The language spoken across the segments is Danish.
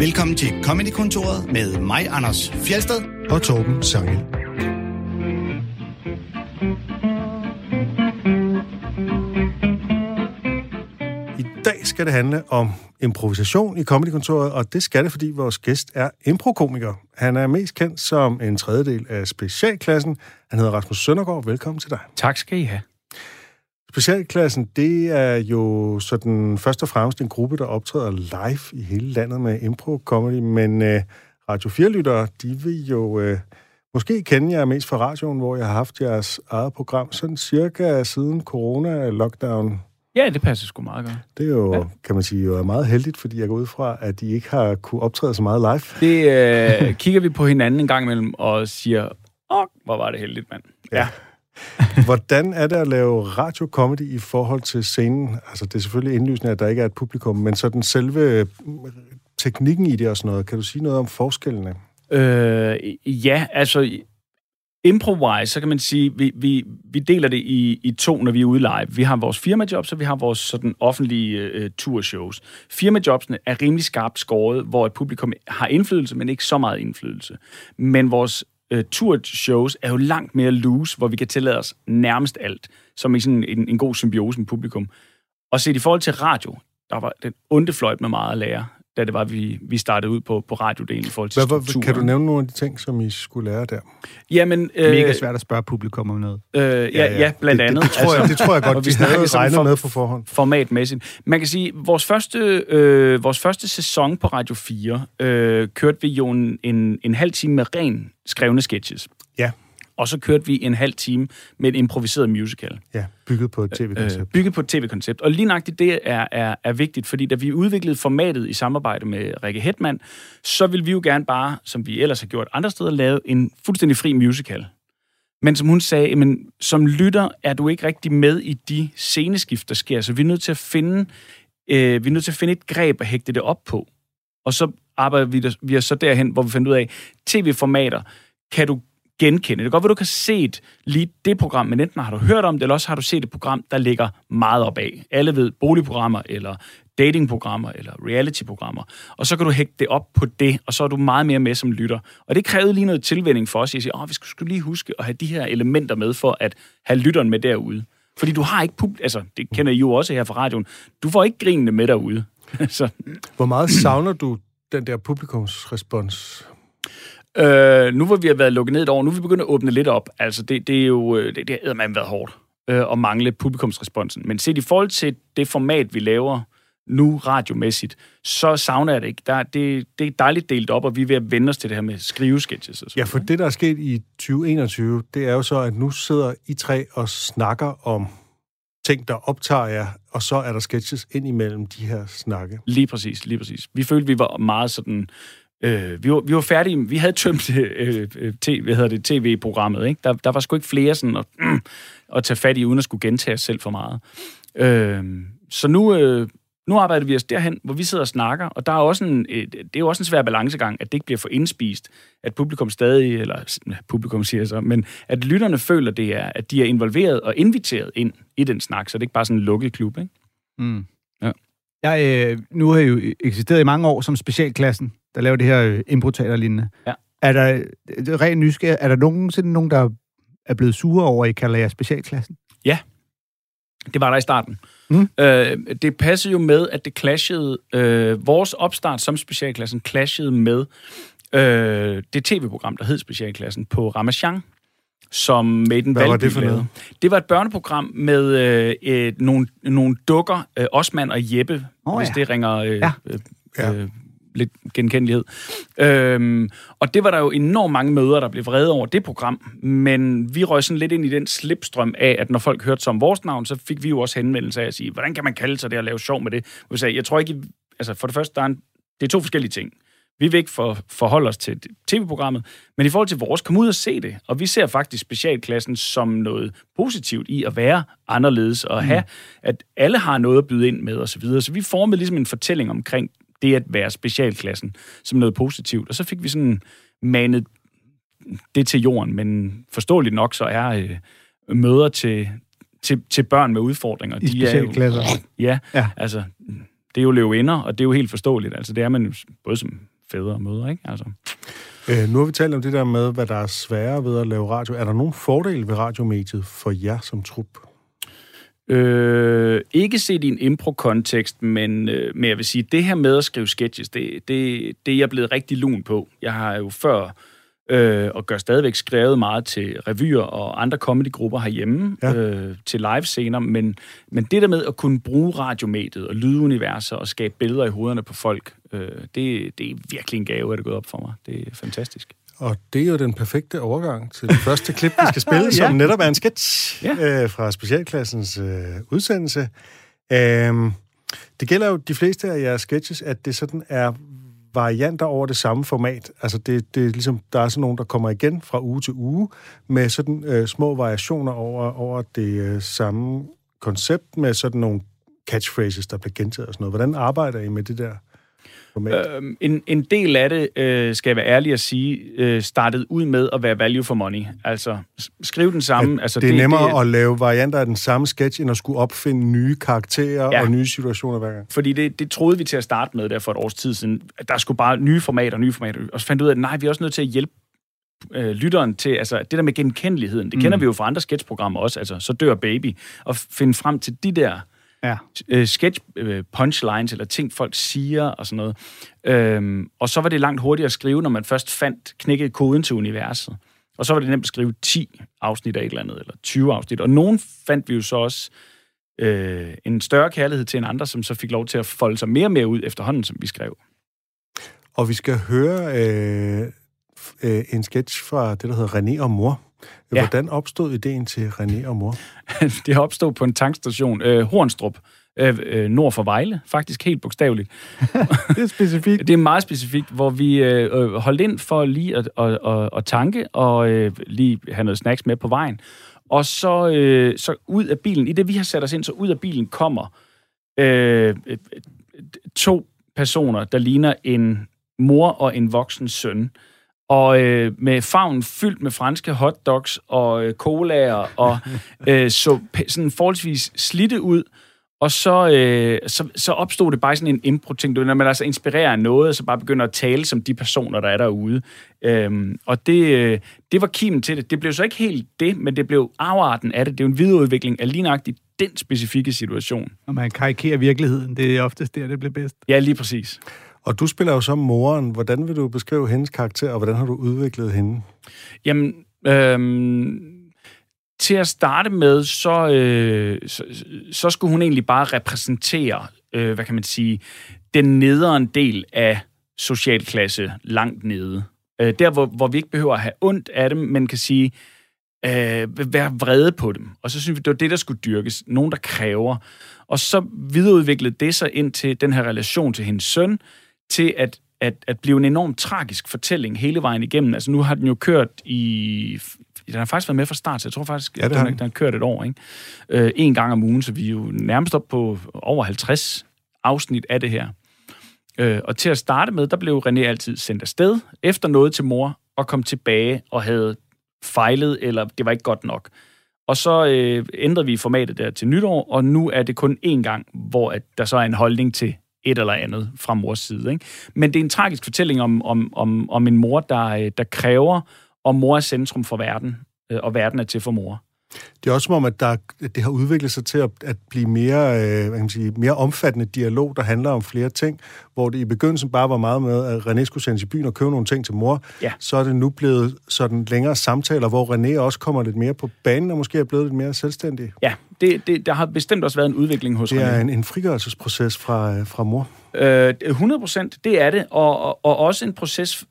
Velkommen til Comedy-kontoret med mig, Anders Fjelsted. og Torben Sangel. I dag skal det handle om improvisation i Comedykontoret, og det skal det, fordi vores gæst er improkomiker. Han er mest kendt som en tredjedel af specialklassen. Han hedder Rasmus Søndergaard. Velkommen til dig. Tak skal I have. Specialklassen, det er jo sådan først og fremmest en gruppe, der optræder live i hele landet med impro-comedy, men øh, Radio 4-lyttere, de vil jo øh, måske kende jer mest fra radioen, hvor jeg har haft jeres eget program, sådan cirka siden corona-lockdown. Ja, det passer sgu meget godt. Det er jo, ja. kan man sige, jo er meget heldigt, fordi jeg går ud fra, at de ikke har kunne optræde så meget live. Det øh, kigger vi på hinanden en gang imellem og siger, åh, hvor var det heldigt, mand. Ja. Hvordan er det at lave radiokomedy i forhold til scenen? Altså, det er selvfølgelig indlysende, at der ikke er et publikum, men så den selve mm, teknikken i det og sådan noget. Kan du sige noget om forskellene? Øh, ja, altså improvise, så kan man sige, vi, vi, vi deler det i, i to, når vi er ude live. Vi har vores firmajobs, og vi har vores sådan offentlige øh, turshows. Firmajobsene er rimelig skarpt skåret, hvor et publikum har indflydelse, men ikke så meget indflydelse. Men vores øh, turshows er jo langt mere loose, hvor vi kan tillade os nærmest alt, som i sådan en, en god symbiose med publikum. Og set i forhold til radio, der var den onde fløjt med meget at lære, da det var, vi, vi startede ud på, på radiodelen i forhold til Hvad, hvad, strukturen. kan du nævne nogle af de ting, som I skulle lære der? Jamen, øh, Mega svært at spørge publikum om noget. Øh, ja, ja, ja, blandt det, andet. Det, det, tror jeg, det tror jeg godt, vi de havde regnet for- med på forhånd. formatmæssigt. Man kan sige, vores første, øh, vores første sæson på Radio 4 øh, kørte vi jo en, en, en halv time med ren skrevne sketches. Ja, Og så kørte vi en halv time med et improviseret musical. ja, bygget på et tv-koncept. Øh, bygget på et tv-koncept. Og lige nøjagtigt det er, er, er vigtigt, fordi da vi udviklede formatet i samarbejde med Rikke Hetman, så ville vi jo gerne bare, som vi ellers har gjort andre steder, lave en fuldstændig fri musical. Men som hun sagde, men som lytter er du ikke rigtig med i de sceneskift, der sker, så vi er nødt til at finde, øh, vi er nødt til at finde et greb at hægte det op på. Og så arbejder vi, der, vi er så derhen, hvor vi finder ud af, tv-formater kan du genkende. Det er godt, at du kan se et, lige det program, men enten har du hørt om det, eller også har du set et program, der ligger meget op af. Alle ved boligprogrammer, eller datingprogrammer, eller realityprogrammer. Og så kan du hægte det op på det, og så er du meget mere med som lytter. Og det krævede lige noget tilvænding for os. Jeg siger, åh, vi skulle lige huske at have de her elementer med, for at have lytteren med derude. Fordi du har ikke publikum, Altså, det kender I jo også her fra radioen. Du får ikke grinende med derude. så, Hvor meget savner du den der publikumsrespons? Øh, nu hvor vi har været lukket ned et år, nu er vi begyndt at åbne lidt op. Altså, det, det er jo, øh, det, det har man været hårdt øh, at mangle publikumsresponsen. Men set i forhold til det format, vi laver nu radiomæssigt, så savner jeg det ikke. Der, det, det er dejligt delt op, og vi er ved at vende os til det her med skrivesketches og sådan Ja, for det, der er sket i 2021, det er jo så, at nu sidder I tre og snakker om ting, der optager jer, og så er der sketches ind imellem de her snakke. Lige præcis, lige præcis. Vi følte, vi var meget sådan... Øh, vi, var, vi var færdige. Vi havde tømt øh, øh, t, hvad hedder det, tv-programmet. Ikke? Der, der var sgu ikke flere sådan at, mm, at tage fat i, uden at skulle gentage os selv for meget. Øh, så nu, øh, nu arbejder vi os derhen, hvor vi sidder og snakker, og der er også en, øh, det er jo også en svær balancegang, at det ikke bliver for indspist, at publikum stadig, eller publikum siger så, men at lytterne føler, det er, at de er involveret og inviteret ind i den snak, så det er ikke bare sådan en lukket klub. Ikke? Mm. Ja. Jeg, øh, nu har jeg jo eksisteret i mange år som specialklassen, der laver det her øh, improteater lignende. Ja. Er der, er rent nysgerrig, er der nogensinde nogen, der er blevet sure over, at I kalder jer specialklassen? Det var der i starten. Mm. Øh, det passede jo med, at det clashede... Øh, vores opstart som specialklassen clashede med øh, det tv-program, der hed Specialklassen på Ramachan, som Maiden Hvad var Valby det for noget? Det var et børneprogram med øh, øh, nogle, nogle dukker, øh, Osman og Jeppe, oh, hvis ja. det ringer øh, Ja. øh, Ja. øh, lidt genkendelighed. Øhm, og det var der jo enormt mange møder, der blev vrede over det program, men vi røg sådan lidt ind i den slipstrøm af, at når folk hørte som vores navn, så fik vi jo også henvendelse af at sige, hvordan kan man kalde sig det og lave sjov med det? Vi sagde, jeg tror ikke, I- altså for det første, der er en, det er to forskellige ting. Vi vil ikke for, forholde os til tv-programmet, men i forhold til vores, kom ud og se det. Og vi ser faktisk specialklassen som noget positivt i at være anderledes, og have, at alle har noget at byde ind med osv. Så, videre. så vi formede ligesom en fortælling omkring det at være specialklassen som noget positivt. Og så fik vi sådan manet det til jorden, men forståeligt nok så er øh, møder til, til, til børn med udfordringer. I specialklasser. Ja, ja, Ja. altså det er jo løvinder, og det er jo helt forståeligt. Altså, det er man jo både som fædre og mødre, ikke? Altså. Øh, nu har vi talt om det der med, hvad der er sværere ved at lave radio. Er der nogen fordele ved radiomediet for jer som trup? Øh, ikke set i en impro-kontekst, men, øh, men jeg vil sige, det her med at skrive sketches, det, det, det er jeg blevet rigtig lun på. Jeg har jo før, øh, og gør stadigvæk skrevet meget til revyer og andre comedygrupper herhjemme, ja. øh, til live-scener, men, men det der med at kunne bruge radiomediet og lyduniverser og skabe billeder i hovederne på folk, øh, det, det er virkelig en gave, at det er gået op for mig. Det er fantastisk. Og det er jo den perfekte overgang til det første klip, vi skal spille, ja. som netop er en sketch ja. øh, fra Specialklassens øh, udsendelse. Um, det gælder jo de fleste af jeres sketches, at det sådan er varianter over det samme format. Altså det, det er ligesom, der er sådan nogle, der kommer igen fra uge til uge, med sådan øh, små variationer over, over det øh, samme koncept, med sådan nogle catchphrases, der bliver gentaget og sådan noget. Hvordan arbejder I med det der? Øhm, en, en del af det, øh, skal jeg være ærlig at sige, øh, startede ud med at være value for money. Altså, skriv den samme. At altså, det er det, nemmere det, at lave varianter af den samme sketch, end at skulle opfinde nye karakterer ja. og nye situationer hver gang. Fordi det, det troede vi til at starte med der for et års tid siden. Der skulle bare nye formater, nye formater. Og så fandt ud af, at nej, vi er også nødt til at hjælpe øh, lytteren til, altså det der med genkendeligheden, det mm. kender vi jo fra andre sketchprogrammer også, altså så dør baby, og finde frem til de der ja. øh, sketch øh, punchlines, eller ting, folk siger, og sådan noget. Øhm, og så var det langt hurtigere at skrive, når man først fandt knækket koden til universet. Og så var det nemt at skrive 10 afsnit af et eller andet, eller 20 afsnit. Og nogen fandt vi jo så også øh, en større kærlighed til en andre, som så fik lov til at folde sig mere og mere ud efterhånden, som vi skrev. Og vi skal høre øh, øh, en sketch fra det, der hedder René og Mor. Ja. Hvordan opstod ideen til René og mor? det opstået på en tankstation, øh, Hornstrup, øh, øh, nord for Vejle, faktisk helt bogstaveligt. det er specifikt. det er meget specifikt, hvor vi øh, øh, holdt ind for lige at, at, at, at tanke og øh, lige have noget snacks med på vejen. Og så, øh, så ud af bilen, i det vi har sat os ind, så ud af bilen kommer øh, to personer, der ligner en mor og en voksen søn og øh, med farven fyldt med franske hotdogs og øh, colaer, og øh, så sådan forholdsvis slidte ud. Og så, øh, så, så opstod det bare sådan en impro-ting, når man altså inspirerer noget, og så bare begynder at tale som de personer, der er derude. Øhm, og det, øh, det var kimen til det. Det blev så ikke helt det, men det blev afarten af det. Det er jo en videreudvikling af lige den specifikke situation. Når man karikerer virkeligheden, det er oftest der, det bliver bedst. Ja, lige præcis. Og du spiller jo som moren. Hvordan vil du beskrive hendes karakter, og hvordan har du udviklet hende? Jamen, øhm, til at starte med, så, øh, så, så skulle hun egentlig bare repræsentere, øh, hvad kan man sige, den nederen del af socialklasse langt nede. Øh, der, hvor, hvor vi ikke behøver at have ondt af dem, men kan sige, øh, være vrede på dem. Og så synes vi, det var det, der skulle dyrkes. Nogen, der kræver. Og så videreudviklede det sig ind til den her relation til hendes søn, til at, at, at blive en enormt tragisk fortælling hele vejen igennem. Altså nu har den jo kørt i... Den har faktisk været med fra start, så jeg tror faktisk, ja, det har den, den har kørt et år. Ikke? Øh, en gang om ugen, så vi er jo nærmest op på over 50 afsnit af det her. Øh, og til at starte med, der blev René altid sendt afsted efter noget til mor, og kom tilbage og havde fejlet, eller det var ikke godt nok. Og så øh, ændrede vi formatet der til nytår, og nu er det kun én gang, hvor at der så er en holdning til et eller andet fra mors side. Ikke? Men det er en tragisk fortælling om, om, om, om en mor, der, øh, der kræver, og mor er centrum for verden, øh, og verden er til for mor. Det er også som om, at der, det har udviklet sig til at, at blive mere, øh, hvad kan man sige, mere omfattende dialog, der handler om flere ting, hvor det i begyndelsen bare var meget med, at René skulle sendes i byen og købe nogle ting til mor. Ja. Så er det nu blevet sådan længere samtaler, hvor René også kommer lidt mere på banen og måske er blevet lidt mere selvstændig. Ja, det, det, der har bestemt også været en udvikling hos Det er René. en, en frigørelsesproces fra, øh, fra mor. Øh, 100 procent, det er det, og, og, og også en proces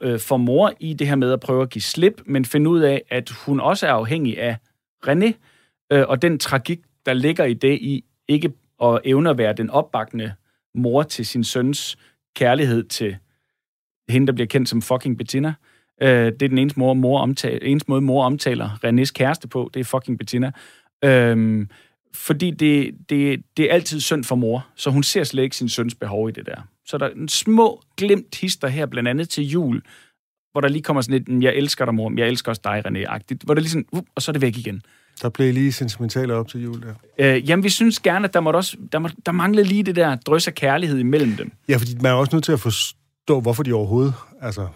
øh, for mor i det her med at prøve at give slip, men finde ud af, at hun også er afhængig af René, øh, og den tragik, der ligger i det, i ikke at evne at være den opbakende mor til sin søns kærlighed til hende, der bliver kendt som fucking Bettina. Øh, det er den eneste, mor, mor omtaler, eneste måde, mor omtaler Renés kæreste på, det er fucking Bettina. Øh, fordi det, det, det er altid synd for mor, så hun ser slet ikke sin søns behov i det der. Så der er en små glimt hister her, blandt andet til jul, hvor der lige kommer sådan et, jeg elsker dig, mor, jeg elsker også dig, René-agtigt, hvor der lige sådan, uh, og så er det væk igen. Der blev lige sentimentale op til jul der. Øh, jamen, vi synes gerne, at der, måtte også, der, må, der manglede lige det der drøs af kærlighed imellem dem. Ja, fordi man er også nødt til at forstå, hvorfor de overhovedet... Altså,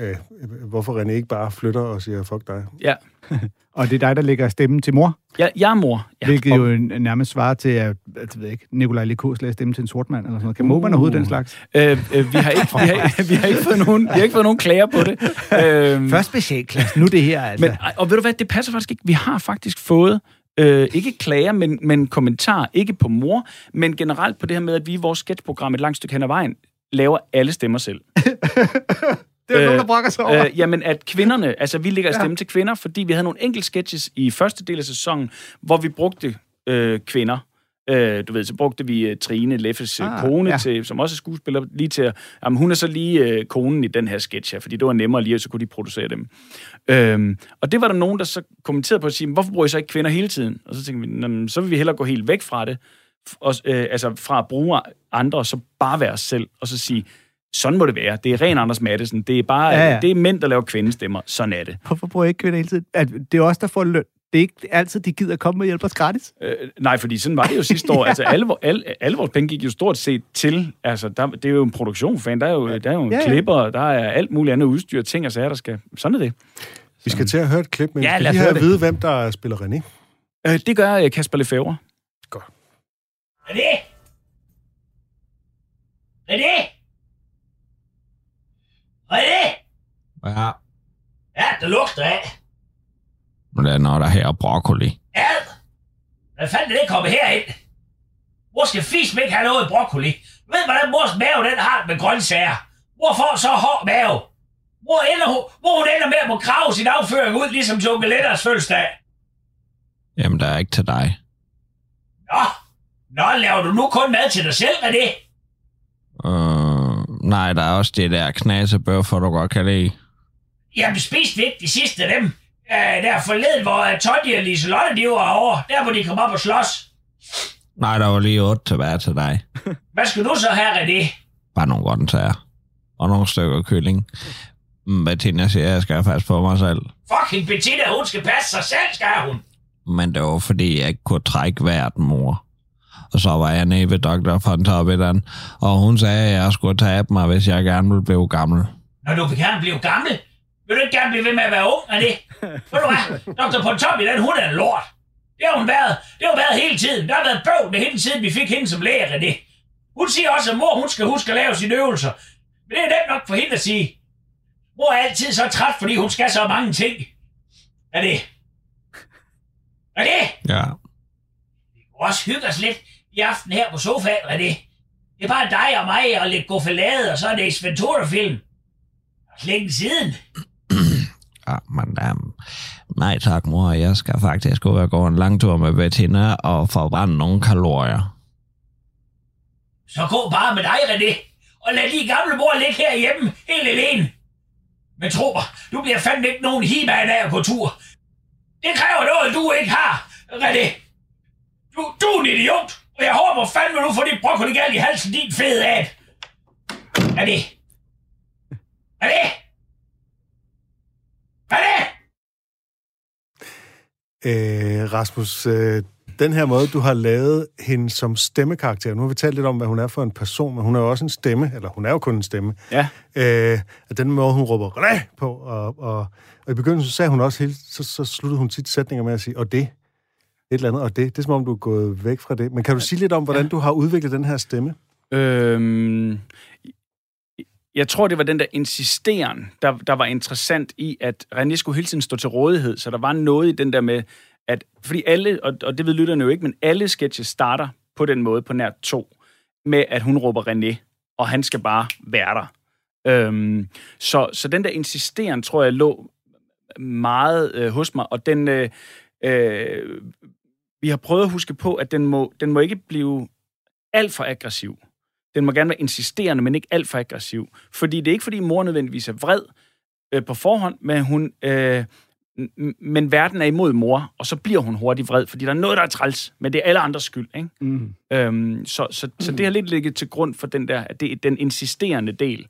øh, hvorfor René ikke bare flytter og siger, fuck dig. Ja. Og det er dig, der lægger stemmen til mor, Jeg, jeg er mor. Ja. ja, hvilket jo nærmest svarer til, at jeg ved ikke, Nikolaj Likos lægger stemme til en sort mand, eller sådan noget. Kan må man overhovedet den slags? Øh, øh, vi, har ikke, vi, har, vi, har ikke fået nogen, vi har ikke fået nogen klager på det. Øh, Først specialklasse, nu det her, altså. Men, og ved du hvad, det passer faktisk ikke. Vi har faktisk fået, øh, ikke klager, men, men kommentarer, ikke på mor, men generelt på det her med, at vi i vores sketchprogram et langt stykke hen ad vejen, laver alle stemmer selv. det er øh, nogen, der brokker sig over. Øh, jamen, at kvinderne, altså vi lægger stemme ja. til kvinder, fordi vi havde nogle enkelte sketches i første del af sæsonen, hvor vi brugte øh, kvinder. Øh, du ved, så brugte vi uh, Trine Leffes ah, Ah, kone, ja. til, som også er skuespiller, lige til at, jamen, hun er så lige øh, konen i den her sketch her, fordi det var nemmere lige, og så kunne de producere dem. Øhm, og det var der nogen, der så kommenterede på at sige, hvorfor bruger I så ikke kvinder hele tiden? Og så tænkte vi, "Nå, men så vil vi hellere gå helt væk fra det, og, øh, altså fra at bruge andre, og så bare være os selv, og så sige, sådan må det være. Det er ren Anders Mattesen. Det er bare, Ja, ja, ja. ja. det er mænd, der laver kvindestemmer. Sådan er det. Hvorfor bruger jeg ikke kvinder hele tiden? At det er også der får løn. Det er ikke altid, de gider komme og hjælpe os gratis. Øh, nej, fordi sådan var det jo sidste år. Altså, alle, alle, alle vores penge gik jo stort set til. Altså, der, det er jo en produktion, fan. Der er jo, der er jo en Ja, ja, ja. klipper, der er alt muligt andet udstyr, ting og sager, der skal... Sådan er det. Vi skal til at høre et klip, men Ja, ja, lad skal os lige have at vide, hvem der spiller René. Øh, det gør øh, Kasper Lefebvre. René? René? René? Ja, Ja, der lugter af. hvordan er der her broccoli? Ad! Hvad fanden er det kommet herind? Hvor skal fisme ikke have noget broccoli? Du ved, hvordan mors mave den har det med grøntsager. Mor får så hård mave. Hvor, ender hvor hun ender med at må grave sin afføring ud, ligesom til onkel Letters fødselsdag. Jamen, der er ikke til dig. Nå, Nå, laver du nu kun mad til dig selv, René? Øh, nej, der er også det der knasebøffer, du godt kan lide. Jamen, vi ikke de sidste af dem? Øh, der forleden, hvor uh, Toddy og Liselotte, de var over. Der, hvor de kom op og slås. Nej, der var lige otte tilbage til dig. Hvad skal du så have, René? Bare nogle grøntsager. Og nogle stykker kylling. Mm, Bettina siger, at jeg skal passe på mig selv. Fucking Bettina, hun skal passe sig selv, skal hun. Men det var, fordi jeg ikke kunne trække vejret, mor. Og så var jeg nede ved Dr. Fontoppidan, og hun sagde, at jeg skulle tabe mig, hvis jeg gerne ville blive gammel. Når du vil gerne blive gammel, vil du ikke gerne blive ved med at være ung, René? Ved du hvad? Dr. Pontoppi, den hun er en lort. Det har hun været. Det har hun været hele tiden. Der har været bøv med hende, siden vi fik hende som læge, René. Hun siger også, at mor hun skal huske at lave sine øvelser. Men det er nemt nok for hende at sige. Mor er altid så træt, fordi hun skal så mange ting. René. René! Ja. Vi kunne også hygge os lidt i aften her på sofaen, René. Det er bare dig og mig og lidt goffelade, og så er det Ventura-film. Og længe siden. Ja, men um, nej tak, mor. Jeg skal faktisk ud og gå en lang tur med Bettina og forbrænde nogle kalorier. Så gå bare med dig, René. Og lad lige gamle mor ligge herhjemme, helt alene. Men tro mig, du bliver fandme ikke nogen himan af gå tur. Det kræver noget, du ikke har, René. Du, du er en idiot, og jeg håber fandme, du får dit broccoli galt i halsen, din fede ab. René. René. René. Øh, Rasmus, øh, den her måde, du har lavet hende som stemmekarakter, nu har vi talt lidt om, hvad hun er for en person, men hun er jo også en stemme, eller hun er jo kun en stemme. Ja. Øh, at den måde, hun råber René på, og, og, og i begyndelsen så sagde hun også helt, så, så sluttede hun tit sætninger med at sige, og det, et eller andet, og det. Det er som om, du er gået væk fra det. Men kan du sige lidt om, hvordan ja. du har udviklet den her stemme? Øhm, jeg tror, det var den der insisteren, der, der var interessant i, at René skulle hele tiden stå til rådighed, så der var noget i den der med, at, fordi alle, og, og det ved lytterne jo ikke, men alle sketches starter på den måde, på nær to, med at hun råber René, og han skal bare være der. Øhm, så, så den der insisteren, tror jeg, lå meget øh, hos mig, og den, øh, øh, vi har prøvet at huske på, at den må, den må ikke blive alt for aggressiv. Den må gerne være insisterende, men ikke alt for aggressiv. Fordi det er ikke, fordi mor nødvendigvis er vred øh, på forhånd, men hun... Øh, men verden er imod mor, og så bliver hun hurtigt vred, fordi der er noget, der er træls, men det er alle andres skyld. Ikke? Mm. Øhm, så, så, så det har lidt ligget til grund for den der, at det er den insisterende del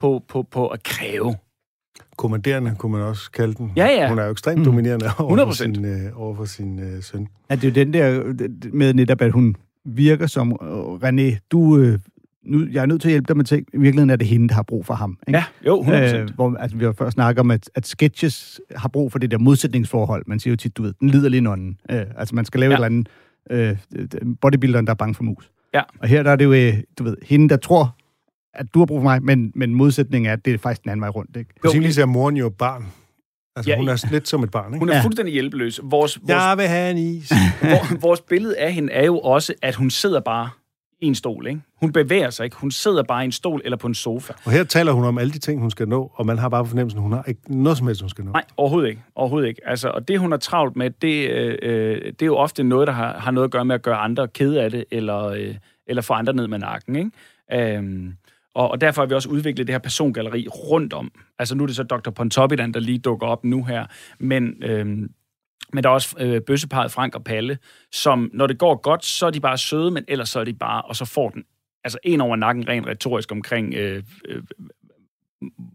på, på, på at kræve. Kommanderende, kunne man også kalde den. Ja, ja. Hun er jo ekstremt dominerende over for 100%. sin, øh, over for sin øh, søn. at det er jo den der øh, med netop, at hun virker som, øh, René, du, øh, nu, jeg er nødt til at hjælpe dig med ting. I virkeligheden er det hende, der har brug for ham. Ikke? Ja, jo, 100%. Øh, hvor, altså, vi har før snakket om, at, at sketches har brug for det der modsætningsforhold. Man siger jo tit, du ved, den lider lige. Øh, altså, man skal lave Ja. ja. et eller andet øh, bodybuilderen, der er bange for mus. Ja. Og her der er det jo, øh, du ved, hende, der tror, at du har brug for mig, men, men modsætningen er, at det er faktisk den anden vej rundt. Ikke? Jo, lige ser moren jo et barn. Altså, Ja, hun er lidt som et barn, ikke? Hun er Ja. fuldstændig hjælpeløs. Vores, vores, Jeg vil have en is. Vores billede af hende er jo også, at hun sidder bare i en stol, ikke? Hun bevæger sig ikke. Hun sidder bare i en stol eller på en sofa. Og her taler hun om alle de ting, hun skal nå, og man har bare fornemmelsen, hun har ikke noget som helst, hun skal nå. Nej, overhovedet ikke. Overhovedet ikke. Altså, og det, hun har travlt med, det, øh, øh, det er jo ofte noget, der har, har noget at gøre med at gøre andre kede af det, eller, øh, eller få andre ned med nakken, ikke? Øhm, og, og derfor har vi også udviklet det her persongalleri rundt om. Altså nu er det så Dr. Pontoppidan, der lige dukker op nu her. Men, øhm, men der er også øh, bøsseparet Frank og Palle, som når det går godt, så er de bare søde, men ellers så er de bare, og så får den altså en over nakken rent retorisk omkring, øh, øh,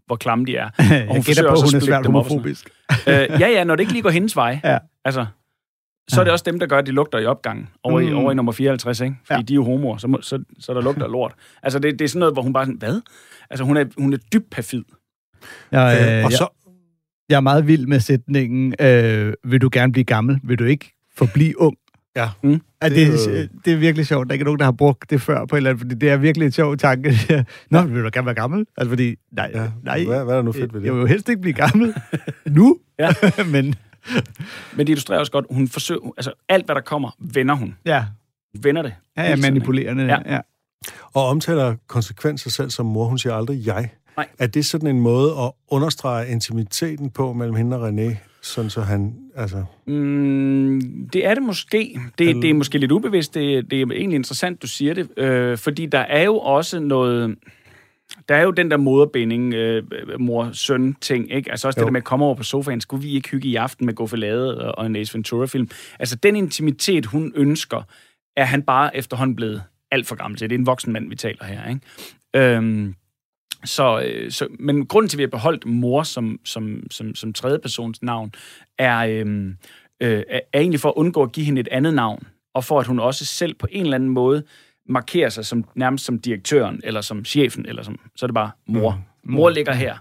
hvor klamme de er. Og Jeg gætter på, at også hun er svært homofobisk. øh, ja, ja, når det ikke lige går hendes vej. Ja. Altså, så er det også dem, der gør, at de lugter i opgangen over, mm. i, over i nummer 54, ikke? Fordi ja. Ja. de er jo homoer, så, må, så, så der lugter lort. Altså, det, det er sådan noget, hvor hun bare sådan, hvad? Altså, hun er, hun er dybt perfid. Jeg, Øh, øh, og jeg, så, jeg er meget vild med sætningen, øh, vil du gerne blive gammel? Vil du ikke forblive ung? ja, Mm. Er Det det, er det, er virkelig sjovt. Der er ikke nogen, der har brugt det før på et eller andet, fordi det er virkelig en sjov tanke. Nå, vil du gerne være gammel? Altså fordi, nej, ja. nej. Hvad, hvad er der nu fedt ved det? Jeg vil jo helst ikke blive gammel nu, Ja. men Men det illustrerer også godt, hun forsøger, altså alt, hvad der kommer, vender hun. ja, Hun vender det. ja, ja manipulerende. Ja. Ja. Ja. Og omtaler konsekvenser selv som mor. Hun siger aldrig jeg. Nej. Er det sådan en måde at understrege intimiteten på mellem hende og René? Sådan så han, altså... Mm, det er det måske. Det, Eller- det er måske lidt ubevidst. Det, det er egentlig interessant, du siger det. Øh, fordi der er jo også noget... Der er jo den der moderbinding, øh, mor-søn-ting, ikke? Altså også jo. Det der med at komme over på sofaen. Skulle vi ikke hygge i aften med Goffelade og, og en Ace Ventura-film? Altså den intimitet, hun ønsker, er han bare efterhånden blevet alt for gammel til. Det er en voksen mand, vi taler her, ikke? Øhm, så, øh, så, men grunden til, at vi har beholdt mor som, som, som, som tredje persons navn, er, øhm, øh, er egentlig for at undgå at give hende et andet navn, og for at hun også selv på en eller anden måde markerer sig som, nærmest som direktøren, eller som chefen, eller som, så er det bare mor. Mm. Mor ligger her.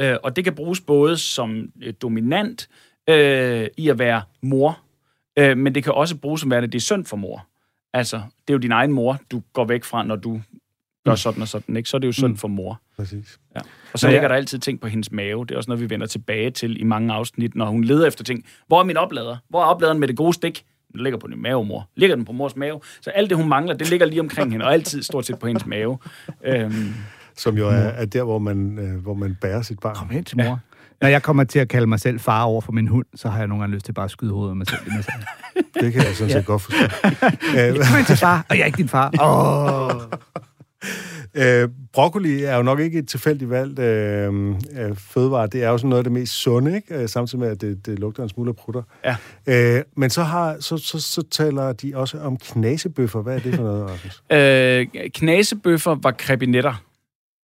Øh, og det kan bruges både som øh, dominant øh, i at være mor, øh, men det kan også bruges som værende, det er synd for mor. Altså, det er jo din egen mor, du går væk fra, når du gør sådan og sådan, ikke? Så er det jo synd for mor. Præcis. Ja. Og så Ja, ja. ligger der altid ting på hendes mave. Det er også noget, vi vender tilbage til i mange afsnit, når hun leder efter ting. Hvor er min oplader? Hvor er opladeren med det gode stik? Den ligger på din mave, mor. Ligger den på mors mave? Så alt det, hun mangler, det ligger lige omkring hende, og altid stort set på hendes mave. Øhm, Som jo er, er der, hvor man, øh, hvor man bærer sit barn. Kom hen til mor. Ja. Når jeg kommer til at kalde mig selv far over for min hund, så har jeg nogle gange lyst til bare at skyde hovedet af mig selv. Det kan jeg sådan set godt forstå. Kom hen til far, og jeg er ikke din far. Oh. Øh, broccoli er jo nok ikke et tilfældigt valgt øh, øh, fødevare. Det er jo sådan noget af det mest sunde, ikke? Øh, samtidig med, at det, det lugter en smule af prutter. Ja. Øh, men så, har, så, så, så taler de også om knasebøffer. Hvad er det for noget, Rasmus? øh, knasebøffer var krebinetter.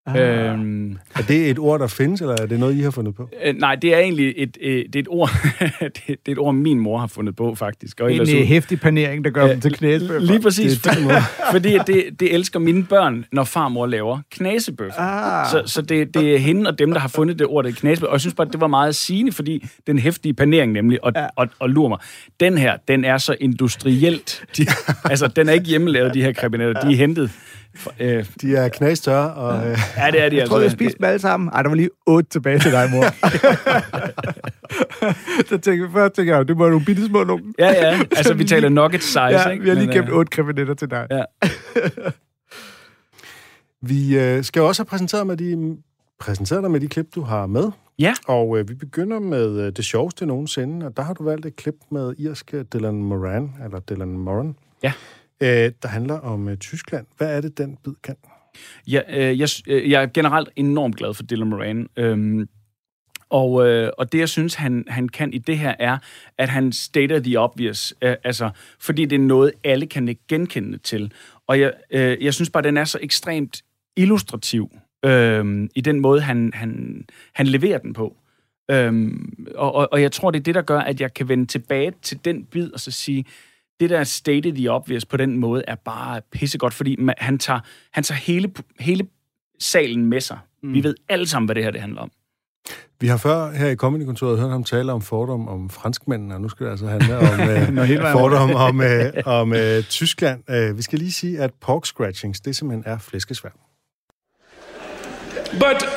Ah. Øhm, Er det et ord, der findes, eller er det noget, I har fundet på? øh, nej, det er egentlig et, øh, det er et ord, det, det er et ord, min mor har fundet på, faktisk. Og En ellers øh, hæftig panering, der gør dem til knæsbøffer. Lige præcis. Det er fordi det, det elsker mine børn, når farmor laver knasebøffer. Ah. Så, så det, det er hende og dem, der har fundet det ord, det er knasebøffer. Og jeg synes bare, det var meget sigende, fordi den hæftige panering nemlig, og, ja. Ja. og, og lurer mig, den her, den er så industrielt. De, altså, den er ikke hjemmelavet, de her krebinetter. De er hentet. Fra- Øh, De er knastørre, og øh, ja, det er de Jeg tror, jeg altså. spiste dem alle sammen. Ej, der var lige otte tilbage til dig, mor. så tænkte først, tænkte jeg, det må nogle bitte små nogen. Ja, ja. Altså, vi taler nugget size, Ja, ikke? vi har lige Men, gemt øh, otte kriminelle til dig. Ja. vi øh, skal også have præsenteret, med de, præsenteret dig med de klip, du har med. Ja. Og øh, vi begynder med øh, det sjoveste nogensinde, og der har du valgt et klip med irske Dylan Moran, eller Dylan Moran, Ja øh, der handler om øh, Tyskland. Hvad er det, den bid kan? Ja, øh, jeg, øh, jeg er generelt enormt glad for Dylan Moran. Øhm, og, øh, og det, jeg synes, han, han kan i det her, er, at han stater the obvious. Øh, altså, fordi det er noget, alle kan ikke genkende til. Og jeg, øh, jeg synes bare, den er så ekstremt illustrativ øh, i den måde, han, han, han leverer den på. Øhm, og, og, og jeg tror, det er det, der gør, at jeg kan vende tilbage til den bid og så sige, det der stated the obvious på den måde er bare pissegodt, fordi man, han tager, han tager hele, hele salen med sig. Mm. Vi ved alle sammen, hvad det her det handler om. Vi har før her i Comedy-kontoret hørt ham tale om fordom om franskmændene, og nu skal det altså handle om øh, fordom om, øh, om øh, Tyskland. Øh, vi skal lige sige, at pork scratchings, det simpelthen er flæskesvær. But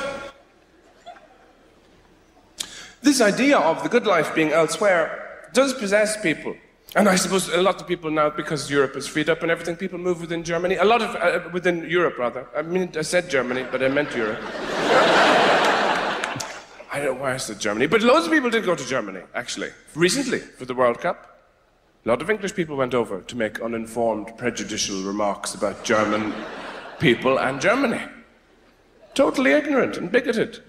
this idea of the good life being elsewhere does possess people. And I suppose a lot of people now, because Europe is freed up and everything, people move within Germany. A lot of, uh, within Europe, rather. I mean, I said Germany, but I meant Europe. I don't know why I said Germany, but loads of people did go to Germany, actually, recently for the World Cup. A lot of English people went over to make uninformed, prejudicial remarks about German people and Germany. Totally ignorant and bigoted.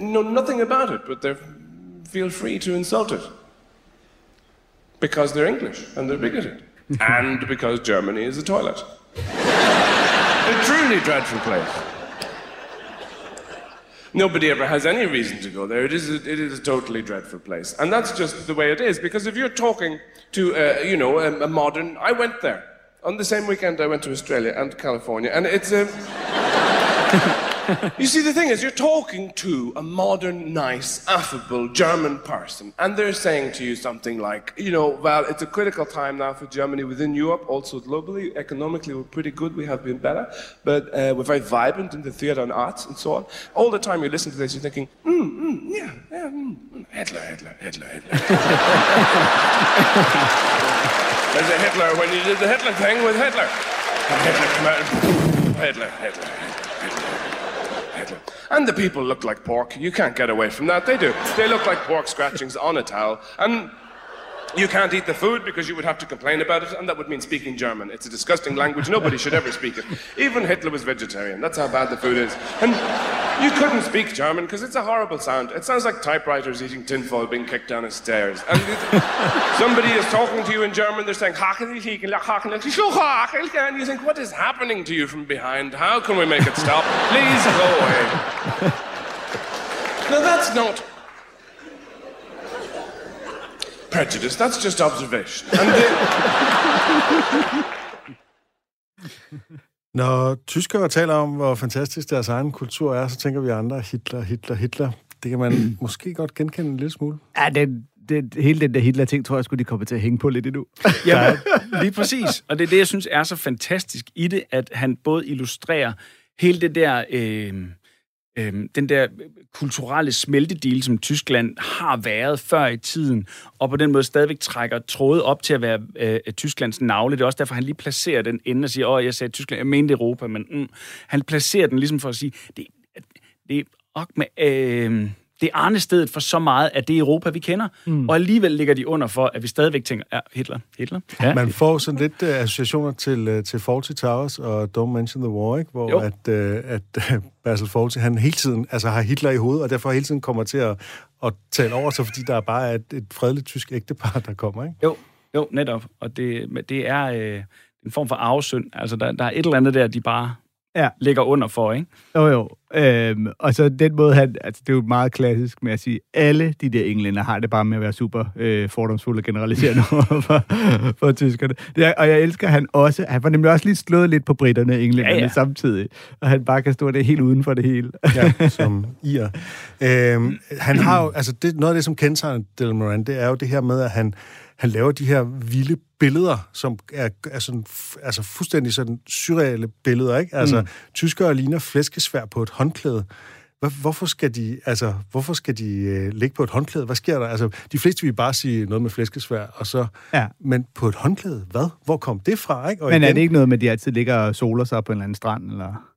Know nothing about it, but they feel free to insult it. Because they're English and they're bigoted. and because Germany is a toilet. a truly dreadful place. Nobody ever has any reason to go there. It is a, it is a totally dreadful place, and that's just the way it is. Because if you're talking to, uh, you know, a, a modern, I went there on the same weekend. I went to Australia and California, and it's a. you see, the thing is, you're talking to a modern, nice, affable German person, and they're saying to you something like, you know, well, it's a critical time now for Germany within Europe, also globally. Economically, we're pretty good, we have been better, but uh, we're very vibrant in the theatre and arts and so on. All the time you listen to this, you're thinking, mm, mm, yeah, yeah, mm, Hitler, Hitler, Hitler, Hitler. There's a Hitler when you did the Hitler thing with Hitler. Hitler Hitler, Hitler, Hitler, And the people look like pork. You can't get away from that. They do. They look like pork scratchings on a towel. And you can't eat the food because you would have to complain about it, and that would mean speaking German. It's a disgusting language. Nobody should ever speak it. Even Hitler was vegetarian. That's how bad the food is. And you couldn't speak German because it's a horrible sound. It sounds like typewriters eating tinfoil being kicked down the stairs. And somebody is talking to you in German. They're saying, and you think, what is happening to you from behind? How can we make it stop? Please go away. Now, that's not prejudice. That's just observation. And the, Når tyskere taler om, hvor fantastisk deres egen kultur er, så tænker vi andre, Hitler, Hitler, Hitler. Det kan man måske godt genkende en lille smule. Ja, det, det, hele den der Hitler-ting, tror jeg skulle de kommer til at hænge på lidt endnu. Jamen, lige præcis. Og det er det, jeg synes er så fantastisk i det, at han både illustrerer hele det der... Øh, øh, den der kulturelle smeltedil, som Tyskland har været før i tiden, og på den måde stadigvæk trækker trådet op til at være øh, Tysklands navle. Det er også derfor, han lige placerer den ende og siger, åh, jeg sagde Tyskland, jeg mente Europa, men mm, han placerer den ligesom for at sige, det, det er ok med, øh, det er arnestedet for så meget af det Europa, vi kender, mm. og alligevel ligger de under for, at vi stadigvæk tænker, ja, Hitler, Hitler. Ja. Man får sådan lidt uh, associationer til, uh, til Fawlty Towers og Don't Mention the War, ikke? hvor Jo. at, uh, at uh, Basil Fawlty, han hele tiden altså, har Hitler i hovedet, og derfor hele tiden kommer til at, at tale over sig, fordi der er bare et, et fredeligt tysk ægtepar, der kommer. Ikke? Jo, jo, netop. Og det, men det er øh, en form for arvesynd. Altså, der, der er et eller andet der, de bare Ja. ligger under for, ikke? Jo, jo. Øhm, og så den måde, han, altså det er jo meget klassisk med at sige, alle de der englænder har det bare med at være super øh, fordomsfulde og generaliserende over for, for tyskerne. Det er, og jeg elsker han også, han var nemlig også lige slået lidt på britterne og englænderne Ja, ja, samtidig, og han bare kan stå der helt uden for det hele. ja, som ir. Øhm, han har jo, altså det, noget af det, som kendetegner Dylan Moran, det er jo det her med, at han, han laver de her vilde billeder, som er, er sådan, altså fuldstændig sådan surreale billeder, ikke? Altså, mm. tyskere ligner flæskesvær på et håndklæde. Hvor, hvorfor skal de, altså, hvorfor skal de øh, ligge på et håndklæde? Hvad sker der? Altså, de fleste vil bare sige noget med flæskesvær, og så... Ja. Men på et håndklæde, hvad? Hvor kom det fra, ikke? Og Men er igen- det ikke noget med, at de altid ligger og soler sig på en eller anden strand? Eller?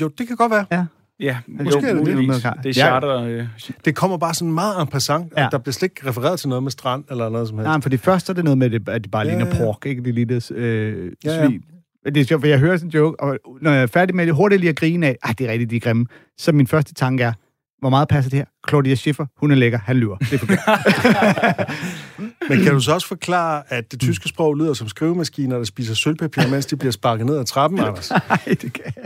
Jo, det kan godt være. Ja. Ja, Måske er det det. muligvis. Det Det er charter. Øh, Det kommer bare sådan meget en passant, ja. Ja. og der bliver slet ikke refereret til noget med strand eller noget som helst. Nej, for det første er det noget med, det- at de bare Ja, ja, ligner ja. pork, ikke? De ligner øh, Ja, ja. svin. Det er sjovt, for jeg hører sådan en joke, og når jeg er færdig med det, hurtigt lige at grine af, ah, det er rigtigt, de er grimme, så min første tanke er, hvor meget passer det her? Claudia Schiffer, hun er lækker, han lyver. Det er forkert. Men kan du så også forklare, at det tyske sprog lyder som skrivemaskiner, der spiser sølvpapir, mens de bliver sparket ned ad trappen, Anders? Nej, det kan jeg.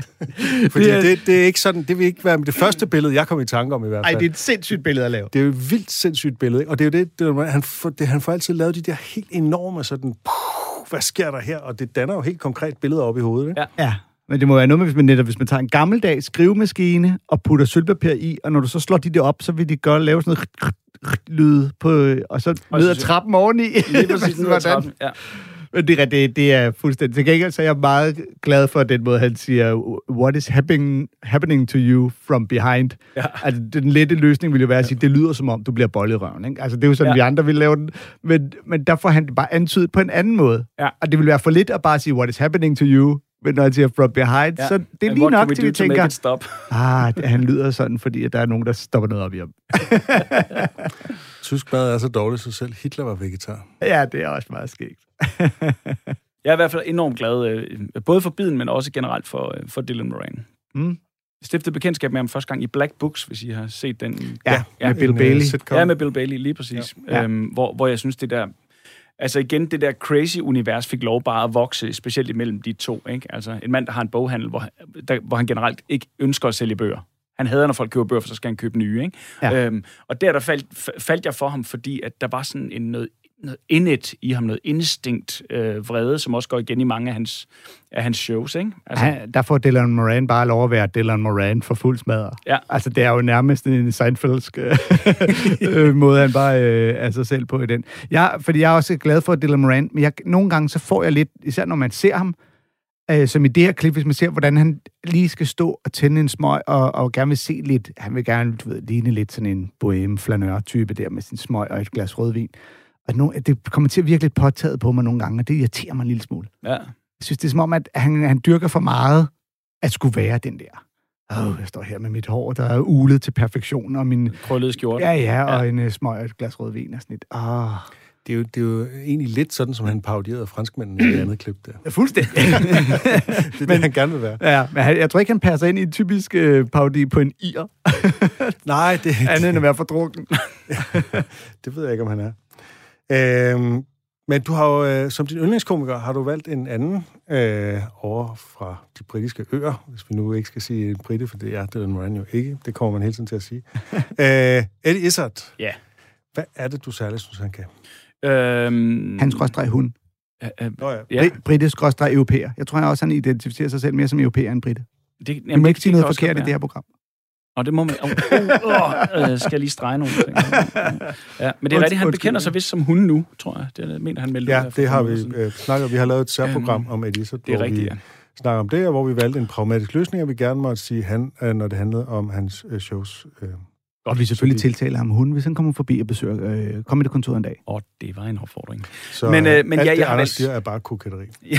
Fordi Det er- det, det er ikke sådan, det vil ikke være det første billede, jeg kom i tanke om i hvert fald. det er et sindssygt billede at lave. Det er jo et vildt sindssygt billede, ikke? og det er jo det, det han, får, det, han får altid lavet de der helt enorme sådan, puh, hvad sker der her? Og det danner jo helt konkret billeder op i hovedet. Ikke? Ja. Ja, men det må være noget med, hvis man netop, hvis man tager en gammeldags skrivemaskine og putter sølvpapir i, og når du så slår de der op, så vil de gøre lave sådan noget lyd på, og så ned ad trappen oveni. Lige præcis ned ad trappen. Ja. Men det, er- det, det er fuldstændig... Til gengæld så er jeg meget glad for den måde, han siger, what is happening, happening to you from behind? Ja. Altså, den lette løsning ville jo være at sige, det lyder som om, du bliver bollet i røven. Ikke? Altså, det er jo sådan, Ja. vi andre vil lave den. Men, men der får han det bare antydet på en anden måde. Ja. Og det vil være for lidt at bare sige, what is happening to you? Men når han siger from behind, Ja. så det er lige nok til, vi tænker, stop? ah, det- han lyder sådan, fordi at der er nogen, der stopper noget op i ham. Tysk mad er så dårligt, så selv Hitler var vegetar. Ja, det er også meget skægt. Jeg er i hvert fald enormt glad, øh, både for biden, men også generelt for, øh, for Dylan Moran. Mm. Jeg stiftede bekendtskab med ham første gang i Black Books, hvis I har set den. Ja, Ja, med Bill En, øh, Bailey. sitcom. Ja, med Bill Bailey, lige præcis. Ja. Øhm, hvor, hvor jeg synes, det der... Altså igen, det der crazy-univers fik lov bare at vokse, specielt imellem de to. Ikke? Altså en mand, der har en boghandel, hvor, han- der, hvor han generelt ikke ønsker at sælge bøger. Han hader, når folk køber bøger, for så skal han købe nye. Ikke? Ja. Øhm, og der, der faldt, fa- faldt jeg for ham, fordi at der var sådan en noget, noget indet i ham, noget instinkt øh, vrede, som også går igen i mange af hans, af hans shows. Ikke? Altså, Han, der får Dylan Moran bare lov at være Dylan Moran for fuld smadre. Ja. Altså, det er jo nærmest en Seinfeldsk øh, øh, måde, han bare øh, er sig selv på i den. Jeg, fordi jeg er også glad for Dylan Moran, men jeg, nogle gange så får jeg lidt, især når man ser ham, øh, som i det her klip, hvis man ser, hvordan han lige skal stå og tænde en smøg, og, og gerne vil se lidt, han vil gerne, du ved, ligne lidt sådan en boheme flanør-type der med sin smøg og et glas rødvin. Og nu, det kommer til at virke lidt påtaget på mig nogle gange, og det irriterer mig en lille smule. ja. Jeg synes, det er som om, at han, han dyrker for meget at skulle være den der. Åh, oh, jeg står her med mit hår, der er ulet til perfektion, og min... Krøllet skjorte. Ja, ja, og ja. en uh, smøg og et glas rødvin og sådan lidt. Oh, Det er, jo, det er jo egentlig lidt sådan, som han parodierede franskmændene i det andet klip der. fuldstændig. Det er det, han gerne vil være. ja, men han, jeg tror ikke, han passer ind i en typisk uh, parodi på en ir, Nej, det, andet end at være for drukken. det ved jeg ikke, om han er. Øhm, men du har jo, øh, som din yndlingskomiker, har du valgt en anden øh, over fra de britiske øer, hvis vi nu ikke skal sige en brite, for det er Dylan Moran jo ikke. Det kommer man hele tiden til at sige. øh, Eddie Izzard. Ja. Hvad er det, du særligt synes, han kan? Øhm, Han skråstrej hun. øh, øh, Nå ja. ja. Britisk skråstrej europæer. Jeg tror også, han identificerer sig selv mere som europæer end britte. det, jamen, må det- ikke sige noget forkert i det her program. Og det må man... Oh, oh, oh, skal jeg lige strege nogle ting? Ja, men det er rigtigt, han bekender sig vist som hun nu, tror jeg. Det mener han meldte Ja, det har vi øh, snakket Vi har lavet et særprogram om Eddie Izzard, Det er hvor rigtigt, vi ja. snakker om det, og hvor vi valgte en pragmatisk løsning, og vi gerne måtte sige han, øh, når det handlede om hans øh, shows. Øh. Og vi selvfølgelig tiltaler ham hun, hvis han kommer forbi og besøger, øh, kommer i det kontor en dag. Åh, det var en opfordring. Så Men, øh, men alt ja, det, jeg har Anders valgt- siger, er bare koketteri.